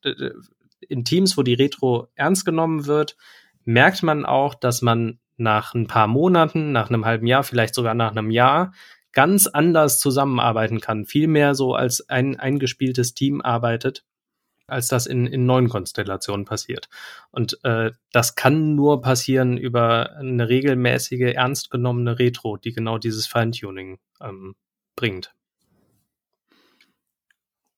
[SPEAKER 3] in Teams, wo die Retro ernst genommen wird, merkt man auch, dass man nach ein paar Monaten, nach einem halben Jahr, vielleicht sogar nach einem Jahr ganz anders zusammenarbeiten kann, viel mehr so als ein eingespieltes Team arbeitet, als das in, in neuen Konstellationen passiert. Und äh, das kann nur passieren über eine regelmäßige, ernst genommene Retro, die genau dieses Feintuning ähm, bringt.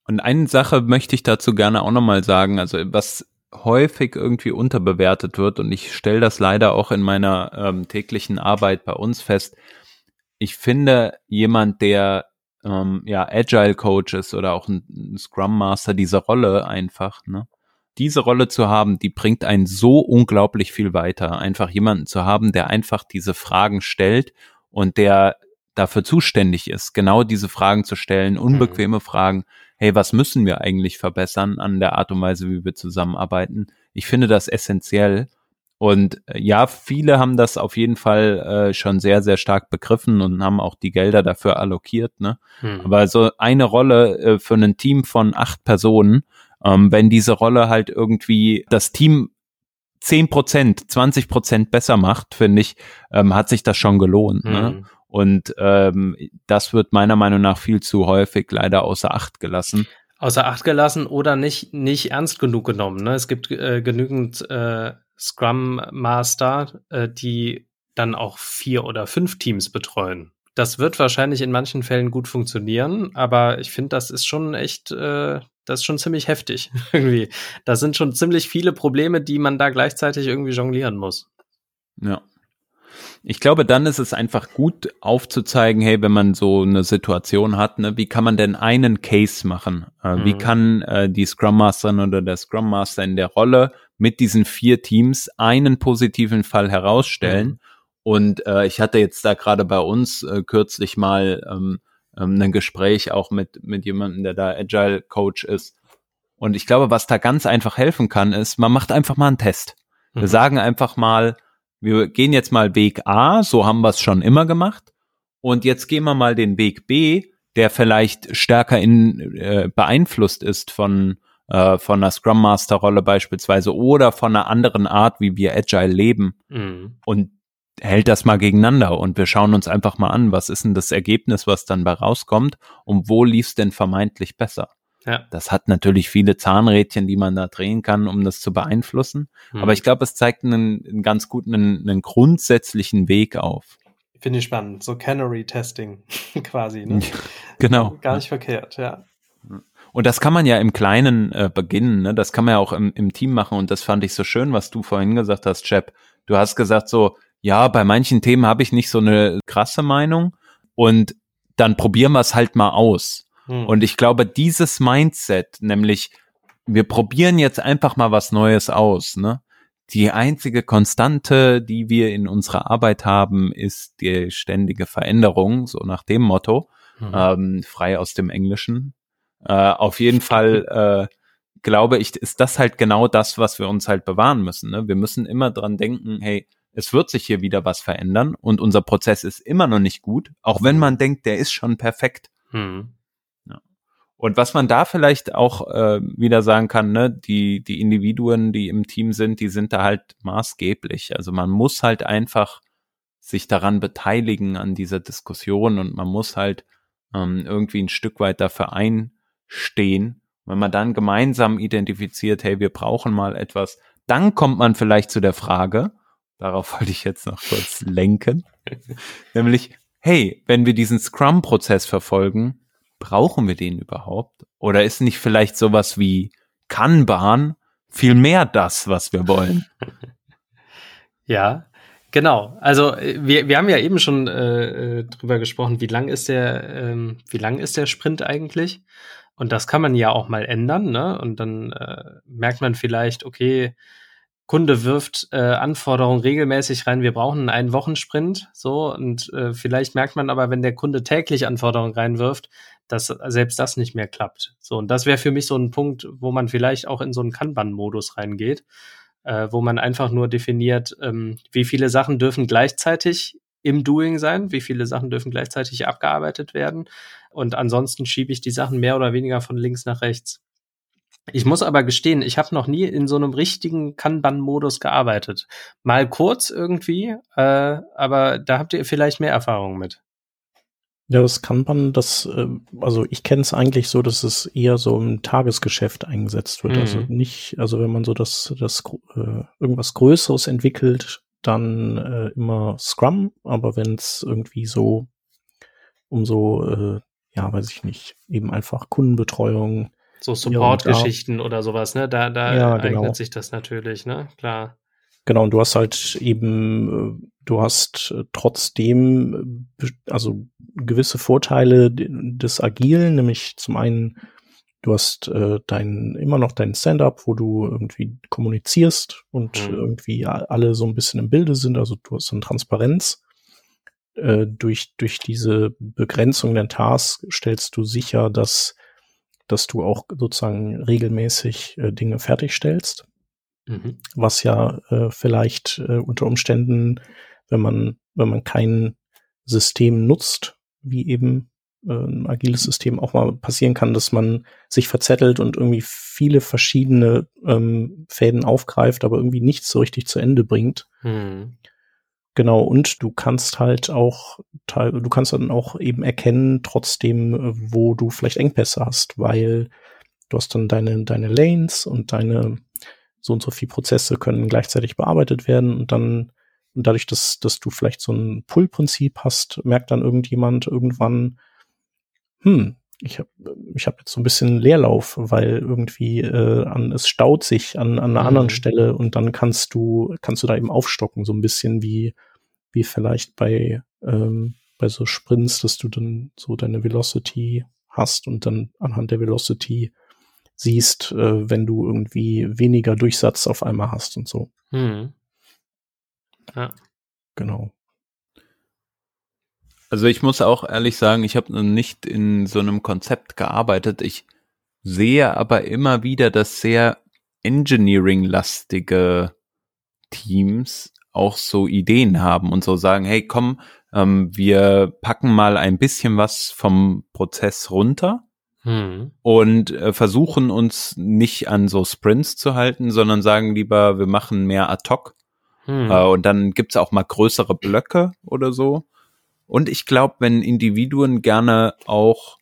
[SPEAKER 2] Und eine Sache möchte ich dazu gerne auch nochmal sagen, also was häufig irgendwie unterbewertet wird und ich stelle das leider auch in meiner ähm, täglichen Arbeit bei uns fest. Ich finde, jemand, der ähm, ja Agile Coach ist oder auch ein, ein Scrum Master, diese Rolle einfach, ne? Diese Rolle zu haben, die bringt einen so unglaublich viel weiter. Einfach jemanden zu haben, der einfach diese Fragen stellt und der dafür zuständig ist, genau diese Fragen zu stellen, unbequeme mhm. Fragen, hey, was müssen wir eigentlich verbessern an der Art und Weise, wie wir zusammenarbeiten? Ich finde das essentiell. Und äh, ja, viele haben das auf jeden Fall äh, schon sehr, sehr stark begriffen und haben auch die Gelder dafür allokiert. Ne? Hm. Aber so eine Rolle äh, für ein Team von acht Personen, ähm, wenn diese Rolle halt irgendwie das Team zehn Prozent, 20 Prozent besser macht, finde ich, ähm, hat sich das schon gelohnt. Ne? Hm. Ne? Und ähm, das wird meiner Meinung nach viel zu häufig leider außer Acht gelassen.
[SPEAKER 3] Außer Acht gelassen oder nicht, nicht ernst genug genommen. Ne? Es gibt äh, genügend äh, Scrum Master, äh, die dann auch vier oder fünf Teams betreuen. Das wird wahrscheinlich in manchen Fällen gut funktionieren, aber ich finde, das ist schon echt, äh, das ist schon ziemlich heftig irgendwie. Das sind schon ziemlich viele Probleme, die man da gleichzeitig irgendwie jonglieren muss.
[SPEAKER 2] Ja. Ich glaube, dann ist es einfach gut aufzuzeigen, hey, wenn man so eine Situation hat, ne, wie kann man denn einen Case machen? Äh, mhm. Wie kann äh, die Scrum Masterin oder der Scrum Master in der Rolle mit diesen vier Teams einen positiven Fall herausstellen? Mhm. Und äh, ich hatte jetzt da gerade bei uns äh, kürzlich mal ähm, ähm, ein Gespräch auch mit, mit jemandem, der da Agile Coach ist. Und ich glaube, was da ganz einfach helfen kann, ist, man macht einfach mal einen Test. Wir mhm. sagen einfach mal, wir gehen jetzt mal Weg A, so haben wir es schon immer gemacht. Und jetzt gehen wir mal den Weg B, der vielleicht stärker in, äh, beeinflusst ist von, äh, von einer Scrum Master Rolle beispielsweise oder von einer anderen Art, wie wir Agile leben. Mhm. Und hält das mal gegeneinander und wir schauen uns einfach mal an, was ist denn das Ergebnis, was dann bei rauskommt und wo lief es denn vermeintlich besser. Ja. Das hat natürlich viele Zahnrädchen, die man da drehen kann, um das zu beeinflussen. Hm. Aber ich glaube, es zeigt einen, einen ganz guten, einen, einen, grundsätzlichen Weg auf.
[SPEAKER 3] Finde ich spannend. So Canary-Testing quasi. Ne?
[SPEAKER 2] genau.
[SPEAKER 3] Gar nicht verkehrt, ja.
[SPEAKER 2] Und das kann man ja im Kleinen äh, beginnen. Ne? Das kann man ja auch im, im Team machen. Und das fand ich so schön, was du vorhin gesagt hast, Chap. Du hast gesagt so, ja, bei manchen Themen habe ich nicht so eine krasse Meinung. Und dann probieren wir es halt mal aus. Hm. Und ich glaube, dieses Mindset, nämlich wir probieren jetzt einfach mal was Neues aus, ne? Die einzige Konstante, die wir in unserer Arbeit haben, ist die ständige Veränderung, so nach dem Motto, mhm. ähm, frei aus dem Englischen. Äh, auf jeden Fall äh, glaube ich, ist das halt genau das, was wir uns halt bewahren müssen. Ne? Wir müssen immer dran denken, hey, es wird sich hier wieder was verändern und unser Prozess ist immer noch nicht gut, auch wenn man denkt, der ist schon perfekt. Mhm. Und was man da vielleicht auch äh, wieder sagen kann, ne, die, die Individuen, die im Team sind, die sind da halt maßgeblich. Also man muss halt einfach sich daran beteiligen an dieser Diskussion und man muss halt ähm, irgendwie ein Stück weit dafür einstehen. Wenn man dann gemeinsam identifiziert, hey, wir brauchen mal etwas, dann kommt man vielleicht zu der Frage, darauf wollte ich jetzt noch kurz lenken, nämlich, hey, wenn wir diesen Scrum-Prozess verfolgen, brauchen wir den überhaupt? Oder ist nicht vielleicht sowas wie Kanban viel mehr das, was wir wollen?
[SPEAKER 3] Ja, genau. Also wir, wir haben ja eben schon äh, äh, drüber gesprochen, wie lang ist der, ähm, wie lang ist der Sprint eigentlich? Und das kann man ja auch mal ändern, ne? Und dann äh, merkt man vielleicht, okay, Kunde wirft äh, Anforderungen regelmäßig rein, wir brauchen einen Wochensprint, so und äh, vielleicht merkt man aber, wenn der Kunde täglich Anforderungen reinwirft, dass selbst das nicht mehr klappt. So und das wäre für mich so ein Punkt, wo man vielleicht auch in so einen Kanban-Modus reingeht, äh, wo man einfach nur definiert, ähm, wie viele Sachen dürfen gleichzeitig im Doing sein, wie viele Sachen dürfen gleichzeitig abgearbeitet werden und ansonsten schiebe ich die Sachen mehr oder weniger von links nach rechts. Ich muss aber gestehen, ich habe noch nie in so einem richtigen Kanban-Modus gearbeitet. Mal kurz irgendwie, äh, aber da habt ihr vielleicht mehr Erfahrung mit.
[SPEAKER 1] Ja, das Kanban, das, äh, also ich kenne es eigentlich so, dass es eher so im Tagesgeschäft eingesetzt wird. Also mhm. Also nicht, also wenn man so das, das äh, irgendwas Größeres entwickelt, dann äh, immer Scrum, aber wenn es irgendwie so um so, äh, ja, weiß ich nicht, eben einfach Kundenbetreuung,
[SPEAKER 3] so Support-Geschichten oder sowas, ne? Da, da ja, genau. eignet sich das natürlich, ne? Klar.
[SPEAKER 1] Genau, und du hast halt eben, äh, du hast äh, trotzdem, äh, also gewisse Vorteile des Agilen, nämlich zum einen, du hast äh, dein, immer noch dein Stand-up, wo du irgendwie kommunizierst und mhm. irgendwie alle so ein bisschen im Bilde sind, also du hast eine Transparenz. Äh, durch, durch diese Begrenzung der Tasks stellst du sicher, dass dass du auch sozusagen regelmäßig äh, Dinge fertigstellst. Mhm. Was ja äh, vielleicht äh, unter Umständen, wenn man, wenn man kein System nutzt, wie eben äh, ein agiles System auch mal passieren kann, dass man sich verzettelt und irgendwie viele verschiedene ähm, Fäden aufgreift, aber irgendwie nichts so richtig zu Ende bringt. Mhm. Genau, und du kannst halt auch, du kannst dann auch eben erkennen, trotzdem, wo du vielleicht Engpässe hast, weil du hast dann deine, deine Lanes und deine so und so viele Prozesse können gleichzeitig bearbeitet werden und dann, und dadurch, dass, dass du vielleicht so ein Pull-Prinzip hast, merkt dann irgendjemand irgendwann, hm, ich habe ich hab jetzt so ein bisschen Leerlauf, weil irgendwie äh, an, es staut sich an, an einer mhm. anderen Stelle und dann kannst du kannst du da eben aufstocken, so ein bisschen wie wie vielleicht bei ähm, bei so Sprints, dass du dann so deine Velocity hast und dann anhand der Velocity siehst, äh, wenn du irgendwie weniger Durchsatz auf einmal hast und so. Mhm.
[SPEAKER 2] Ja. Genau. Also ich muss auch ehrlich sagen, ich habe nicht in so einem Konzept gearbeitet. Ich sehe aber immer wieder, dass sehr Engineering-lastige Teams auch so Ideen haben und so sagen, hey, komm, ähm, wir packen mal ein bisschen was vom Prozess runter hm. und äh, versuchen uns nicht an so Sprints zu halten, sondern sagen lieber, wir machen mehr ad hoc. Hm. Äh, und dann gibt's auch mal größere Blöcke oder so. Und ich glaube, wenn Individuen gerne auch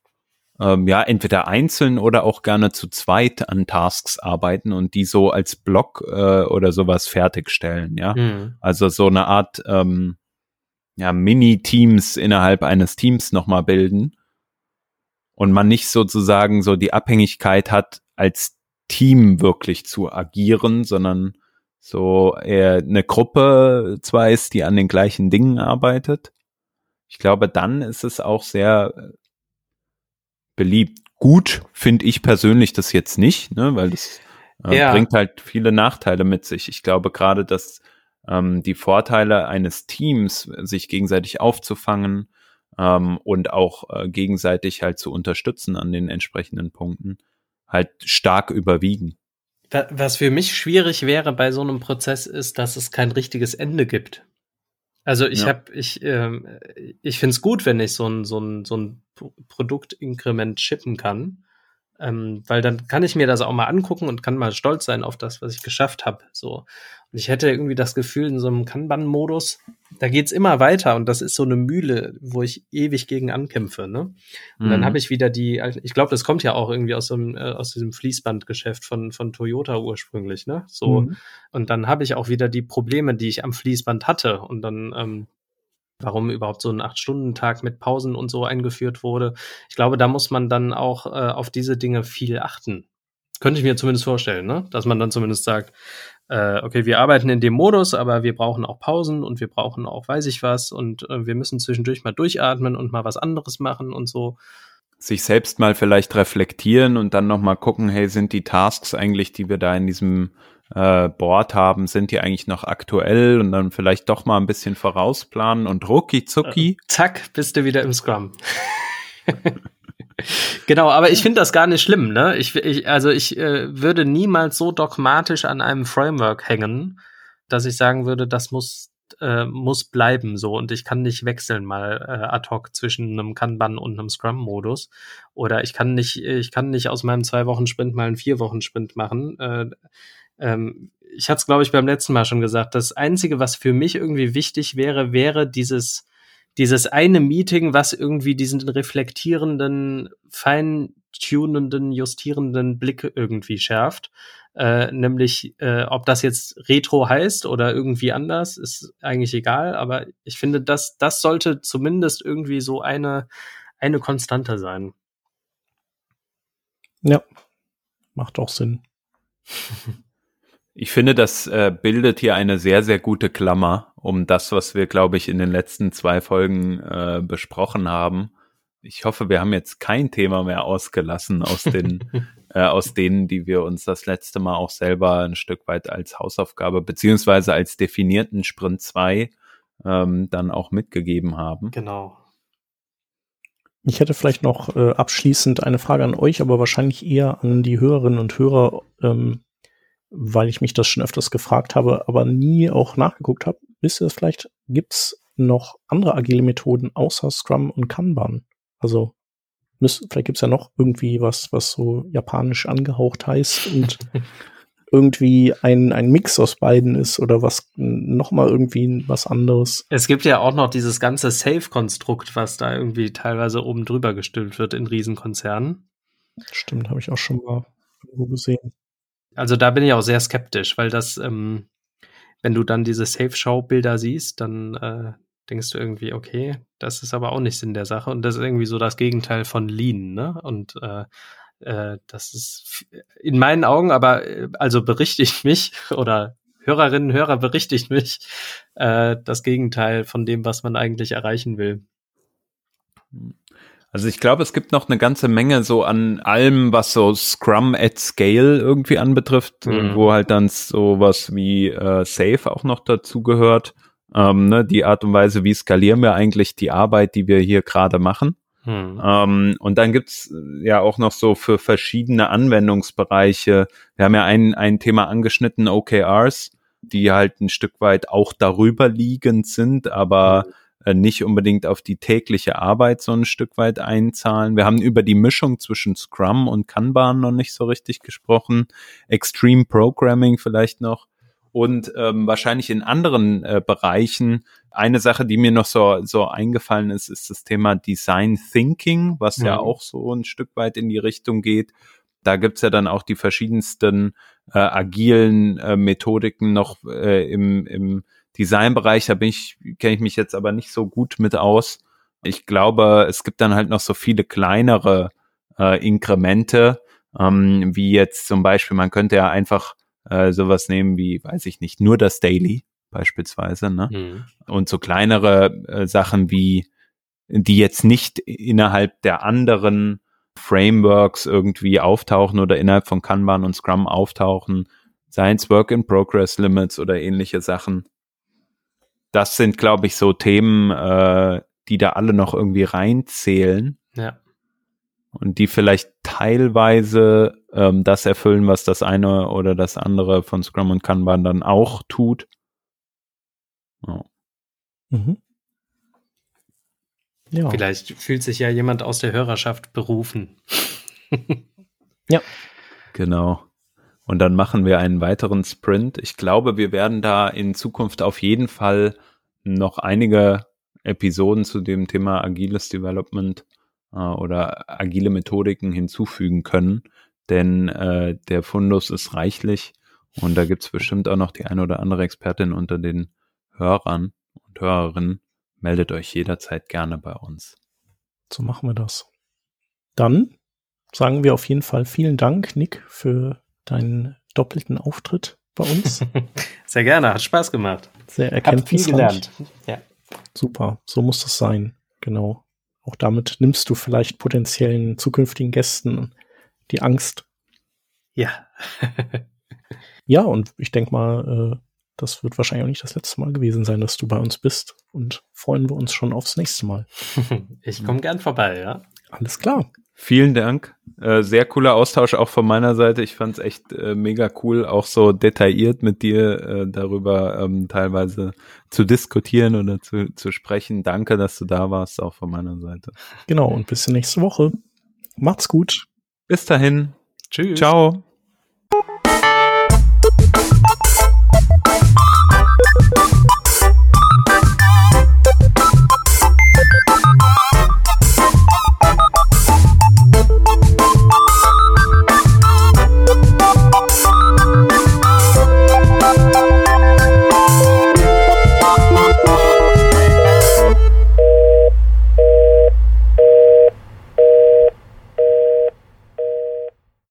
[SPEAKER 2] ähm, ja entweder einzeln oder auch gerne zu zweit an Tasks arbeiten und die so als Block äh, oder sowas fertigstellen, ja. Mhm. Also so eine Art ähm, ja, Mini-Teams innerhalb eines Teams nochmal bilden und man nicht sozusagen so die Abhängigkeit hat, als Team wirklich zu agieren, sondern so eher eine Gruppe zwar ist, die an den gleichen Dingen arbeitet, ich glaube, dann ist es auch sehr äh, beliebt. Gut finde ich persönlich das jetzt nicht, ne, weil das äh, ja. bringt halt viele Nachteile mit sich. Ich glaube gerade, dass ähm, die Vorteile eines Teams, sich gegenseitig aufzufangen ähm, und auch äh, gegenseitig halt zu unterstützen an den entsprechenden Punkten, halt stark überwiegen.
[SPEAKER 3] Was für mich schwierig wäre bei so einem Prozess ist, dass es kein richtiges Ende gibt. Also ich ja. habe, ich, ähm, ich finde es gut, wenn ich so ein, so ein, so ein Produktinkrement chippen kann. Ähm, weil dann kann ich mir das auch mal angucken und kann mal stolz sein auf das, was ich geschafft habe. So. Und ich hätte irgendwie das Gefühl, in so einem Kanban-Modus, da geht's immer weiter und das ist so eine Mühle, wo ich ewig gegen ankämpfe. Ne? Und mhm. dann habe ich wieder die, ich glaube, das kommt ja auch irgendwie aus, so einem, äh, aus diesem Fließbandgeschäft von, von Toyota ursprünglich, ne? So. Mhm. Und dann habe ich auch wieder die Probleme, die ich am Fließband hatte. Und dann, ähm, warum überhaupt so ein Acht-Stunden-Tag mit Pausen und so eingeführt wurde. Ich glaube, da muss man dann auch äh, auf diese Dinge viel achten. Könnte ich mir zumindest vorstellen, ne? Dass man dann zumindest sagt, äh, okay, wir arbeiten in dem Modus, aber wir brauchen auch Pausen und wir brauchen auch weiß ich was und äh, wir müssen zwischendurch mal durchatmen und mal was anderes machen und so.
[SPEAKER 2] Sich selbst mal vielleicht reflektieren und dann nochmal gucken, hey, sind die Tasks eigentlich, die wir da in diesem äh, Board haben, sind die eigentlich noch aktuell und dann vielleicht doch mal ein bisschen vorausplanen und rucki zucki. Äh,
[SPEAKER 3] zack, bist du wieder im Scrum. genau, aber ich finde das gar nicht schlimm, ne? Ich, ich also ich äh, würde niemals so dogmatisch an einem Framework hängen, dass ich sagen würde, das muss äh, muss bleiben so und ich kann nicht wechseln mal äh, ad hoc zwischen einem Kanban und einem Scrum-Modus oder ich kann nicht ich kann nicht aus meinem zwei Wochen Sprint mal einen vier Wochen Sprint machen. Äh, ähm, ich hatte es glaube ich beim letzten Mal schon gesagt. Das einzige, was für mich irgendwie wichtig wäre, wäre dieses dieses eine Meeting, was irgendwie diesen reflektierenden, feintunenden, justierenden Blick irgendwie schärft. Äh, nämlich, äh, ob das jetzt Retro heißt oder irgendwie anders, ist eigentlich egal. Aber ich finde, das, das sollte zumindest irgendwie so eine, eine Konstante sein.
[SPEAKER 1] Ja, macht auch Sinn.
[SPEAKER 2] Ich finde, das äh, bildet hier eine sehr, sehr gute Klammer um das, was wir, glaube ich, in den letzten zwei Folgen äh, besprochen haben. Ich hoffe, wir haben jetzt kein Thema mehr ausgelassen aus den, äh, aus denen, die wir uns das letzte Mal auch selber ein Stück weit als Hausaufgabe beziehungsweise als definierten Sprint 2 ähm, dann auch mitgegeben haben.
[SPEAKER 3] Genau.
[SPEAKER 1] Ich hätte vielleicht noch äh, abschließend eine Frage an euch, aber wahrscheinlich eher an die Hörerinnen und Hörer. Ähm, weil ich mich das schon öfters gefragt habe, aber nie auch nachgeguckt habe. Wisst ihr das vielleicht? Gibt's noch andere agile Methoden außer Scrum und Kanban? Also müsst, vielleicht gibt's ja noch irgendwie was, was so japanisch angehaucht heißt und irgendwie ein, ein Mix aus beiden ist oder was noch mal irgendwie was anderes.
[SPEAKER 3] Es gibt ja auch noch dieses ganze Safe-Konstrukt, was da irgendwie teilweise oben drüber gestülpt wird in Riesenkonzernen.
[SPEAKER 1] Stimmt, habe ich auch schon mal irgendwo gesehen.
[SPEAKER 3] Also da bin ich auch sehr skeptisch, weil das, ähm, wenn du dann diese Safe-Show-Bilder siehst, dann äh, denkst du irgendwie, okay, das ist aber auch nicht Sinn der Sache. Und das ist irgendwie so das Gegenteil von Lean, ne? Und äh, äh, das ist in meinen Augen, aber äh, also berichtigt mich oder Hörerinnen, Hörer berichtigt mich, äh, das Gegenteil von dem, was man eigentlich erreichen will.
[SPEAKER 2] Hm. Also ich glaube, es gibt noch eine ganze Menge so an allem, was so Scrum at Scale irgendwie anbetrifft, mhm. wo halt dann sowas wie äh, Safe auch noch dazu gehört. Ähm, ne, die Art und Weise, wie skalieren wir eigentlich die Arbeit, die wir hier gerade machen. Mhm. Ähm, und dann gibt's ja auch noch so für verschiedene Anwendungsbereiche. Wir haben ja ein, ein Thema angeschnitten, OKRs, die halt ein Stück weit auch darüber liegend sind, aber mhm äh, nicht unbedingt auf die tägliche Arbeit so ein Stück weit einzahlen. Wir haben über die Mischung zwischen Scrum und Kanban noch nicht so richtig gesprochen. Extreme Programming vielleicht noch. Und ähm, wahrscheinlich in anderen äh, Bereichen. Eine Sache, die mir noch so, so eingefallen ist, ist das Thema Design Thinking, was mhm. ja auch so ein Stück weit in die Richtung geht. Da gibt's ja dann auch die verschiedensten äh, agilen äh, Methodiken noch äh, im, im Designbereich, da bin ich, kenne ich mich jetzt aber nicht so gut mit aus. Ich glaube, es gibt dann halt noch so viele kleinere äh, Inkremente, ähm, wie jetzt zum Beispiel, man könnte ja einfach äh, sowas nehmen wie, weiß ich nicht, nur das Daily beispielsweise, ne? Mhm. Und so kleinere äh, Sachen wie, die jetzt nicht innerhalb der anderen Frameworks irgendwie auftauchen oder innerhalb von Kanban und Scrum auftauchen, Science Work in Progress Limits oder ähnliche Sachen das sind, glaube ich, so Themen, äh, die da alle noch irgendwie reinzählen.
[SPEAKER 3] Ja.
[SPEAKER 2] Und die vielleicht teilweise ähm, das erfüllen, was das eine oder das andere von Scrum und Kanban dann auch tut.
[SPEAKER 3] Oh. Mhm. Ja. Vielleicht fühlt sich ja jemand aus der Hörerschaft berufen.
[SPEAKER 2] ja. Genau. Und dann machen wir einen weiteren Sprint. Ich glaube, wir werden da in Zukunft auf jeden Fall noch einige Episoden zu dem Thema agiles Development äh, oder agile Methodiken hinzufügen können. Denn äh, der Fundus ist reichlich und da gibt's bestimmt auch noch die eine oder andere Expertin unter den Hörern und Hörerinnen. Meldet euch jederzeit gerne bei uns.
[SPEAKER 1] So machen wir das. Dann sagen wir auf jeden Fall vielen Dank, Nick, für deinen doppelten Auftritt bei uns.
[SPEAKER 3] Sehr gerne, hat Spaß gemacht.
[SPEAKER 1] Sehr erkenntnisreich. gelernt. Ja. Super, so muss das sein. Genau. Auch damit nimmst du vielleicht potenziellen zukünftigen Gästen die Angst.
[SPEAKER 3] Ja.
[SPEAKER 1] ja, und ich denke mal, äh, das wird wahrscheinlich auch nicht das letzte Mal gewesen sein, dass du bei uns bist. Und freuen wir uns schon aufs nächste Mal.
[SPEAKER 3] ich komme gern vorbei, ja.
[SPEAKER 1] Alles klar.
[SPEAKER 2] Vielen Dank. Äh, sehr cooler Austausch auch von meiner Seite. Ich fand es echt äh, mega cool, auch so detailliert mit dir äh, darüber ähm, teilweise zu diskutieren oder zu, zu sprechen. Danke, dass du da warst, auch von meiner Seite.
[SPEAKER 1] Genau, und bis nächste Woche. Macht's gut.
[SPEAKER 2] Bis dahin.
[SPEAKER 3] Tschüss.
[SPEAKER 2] Ciao.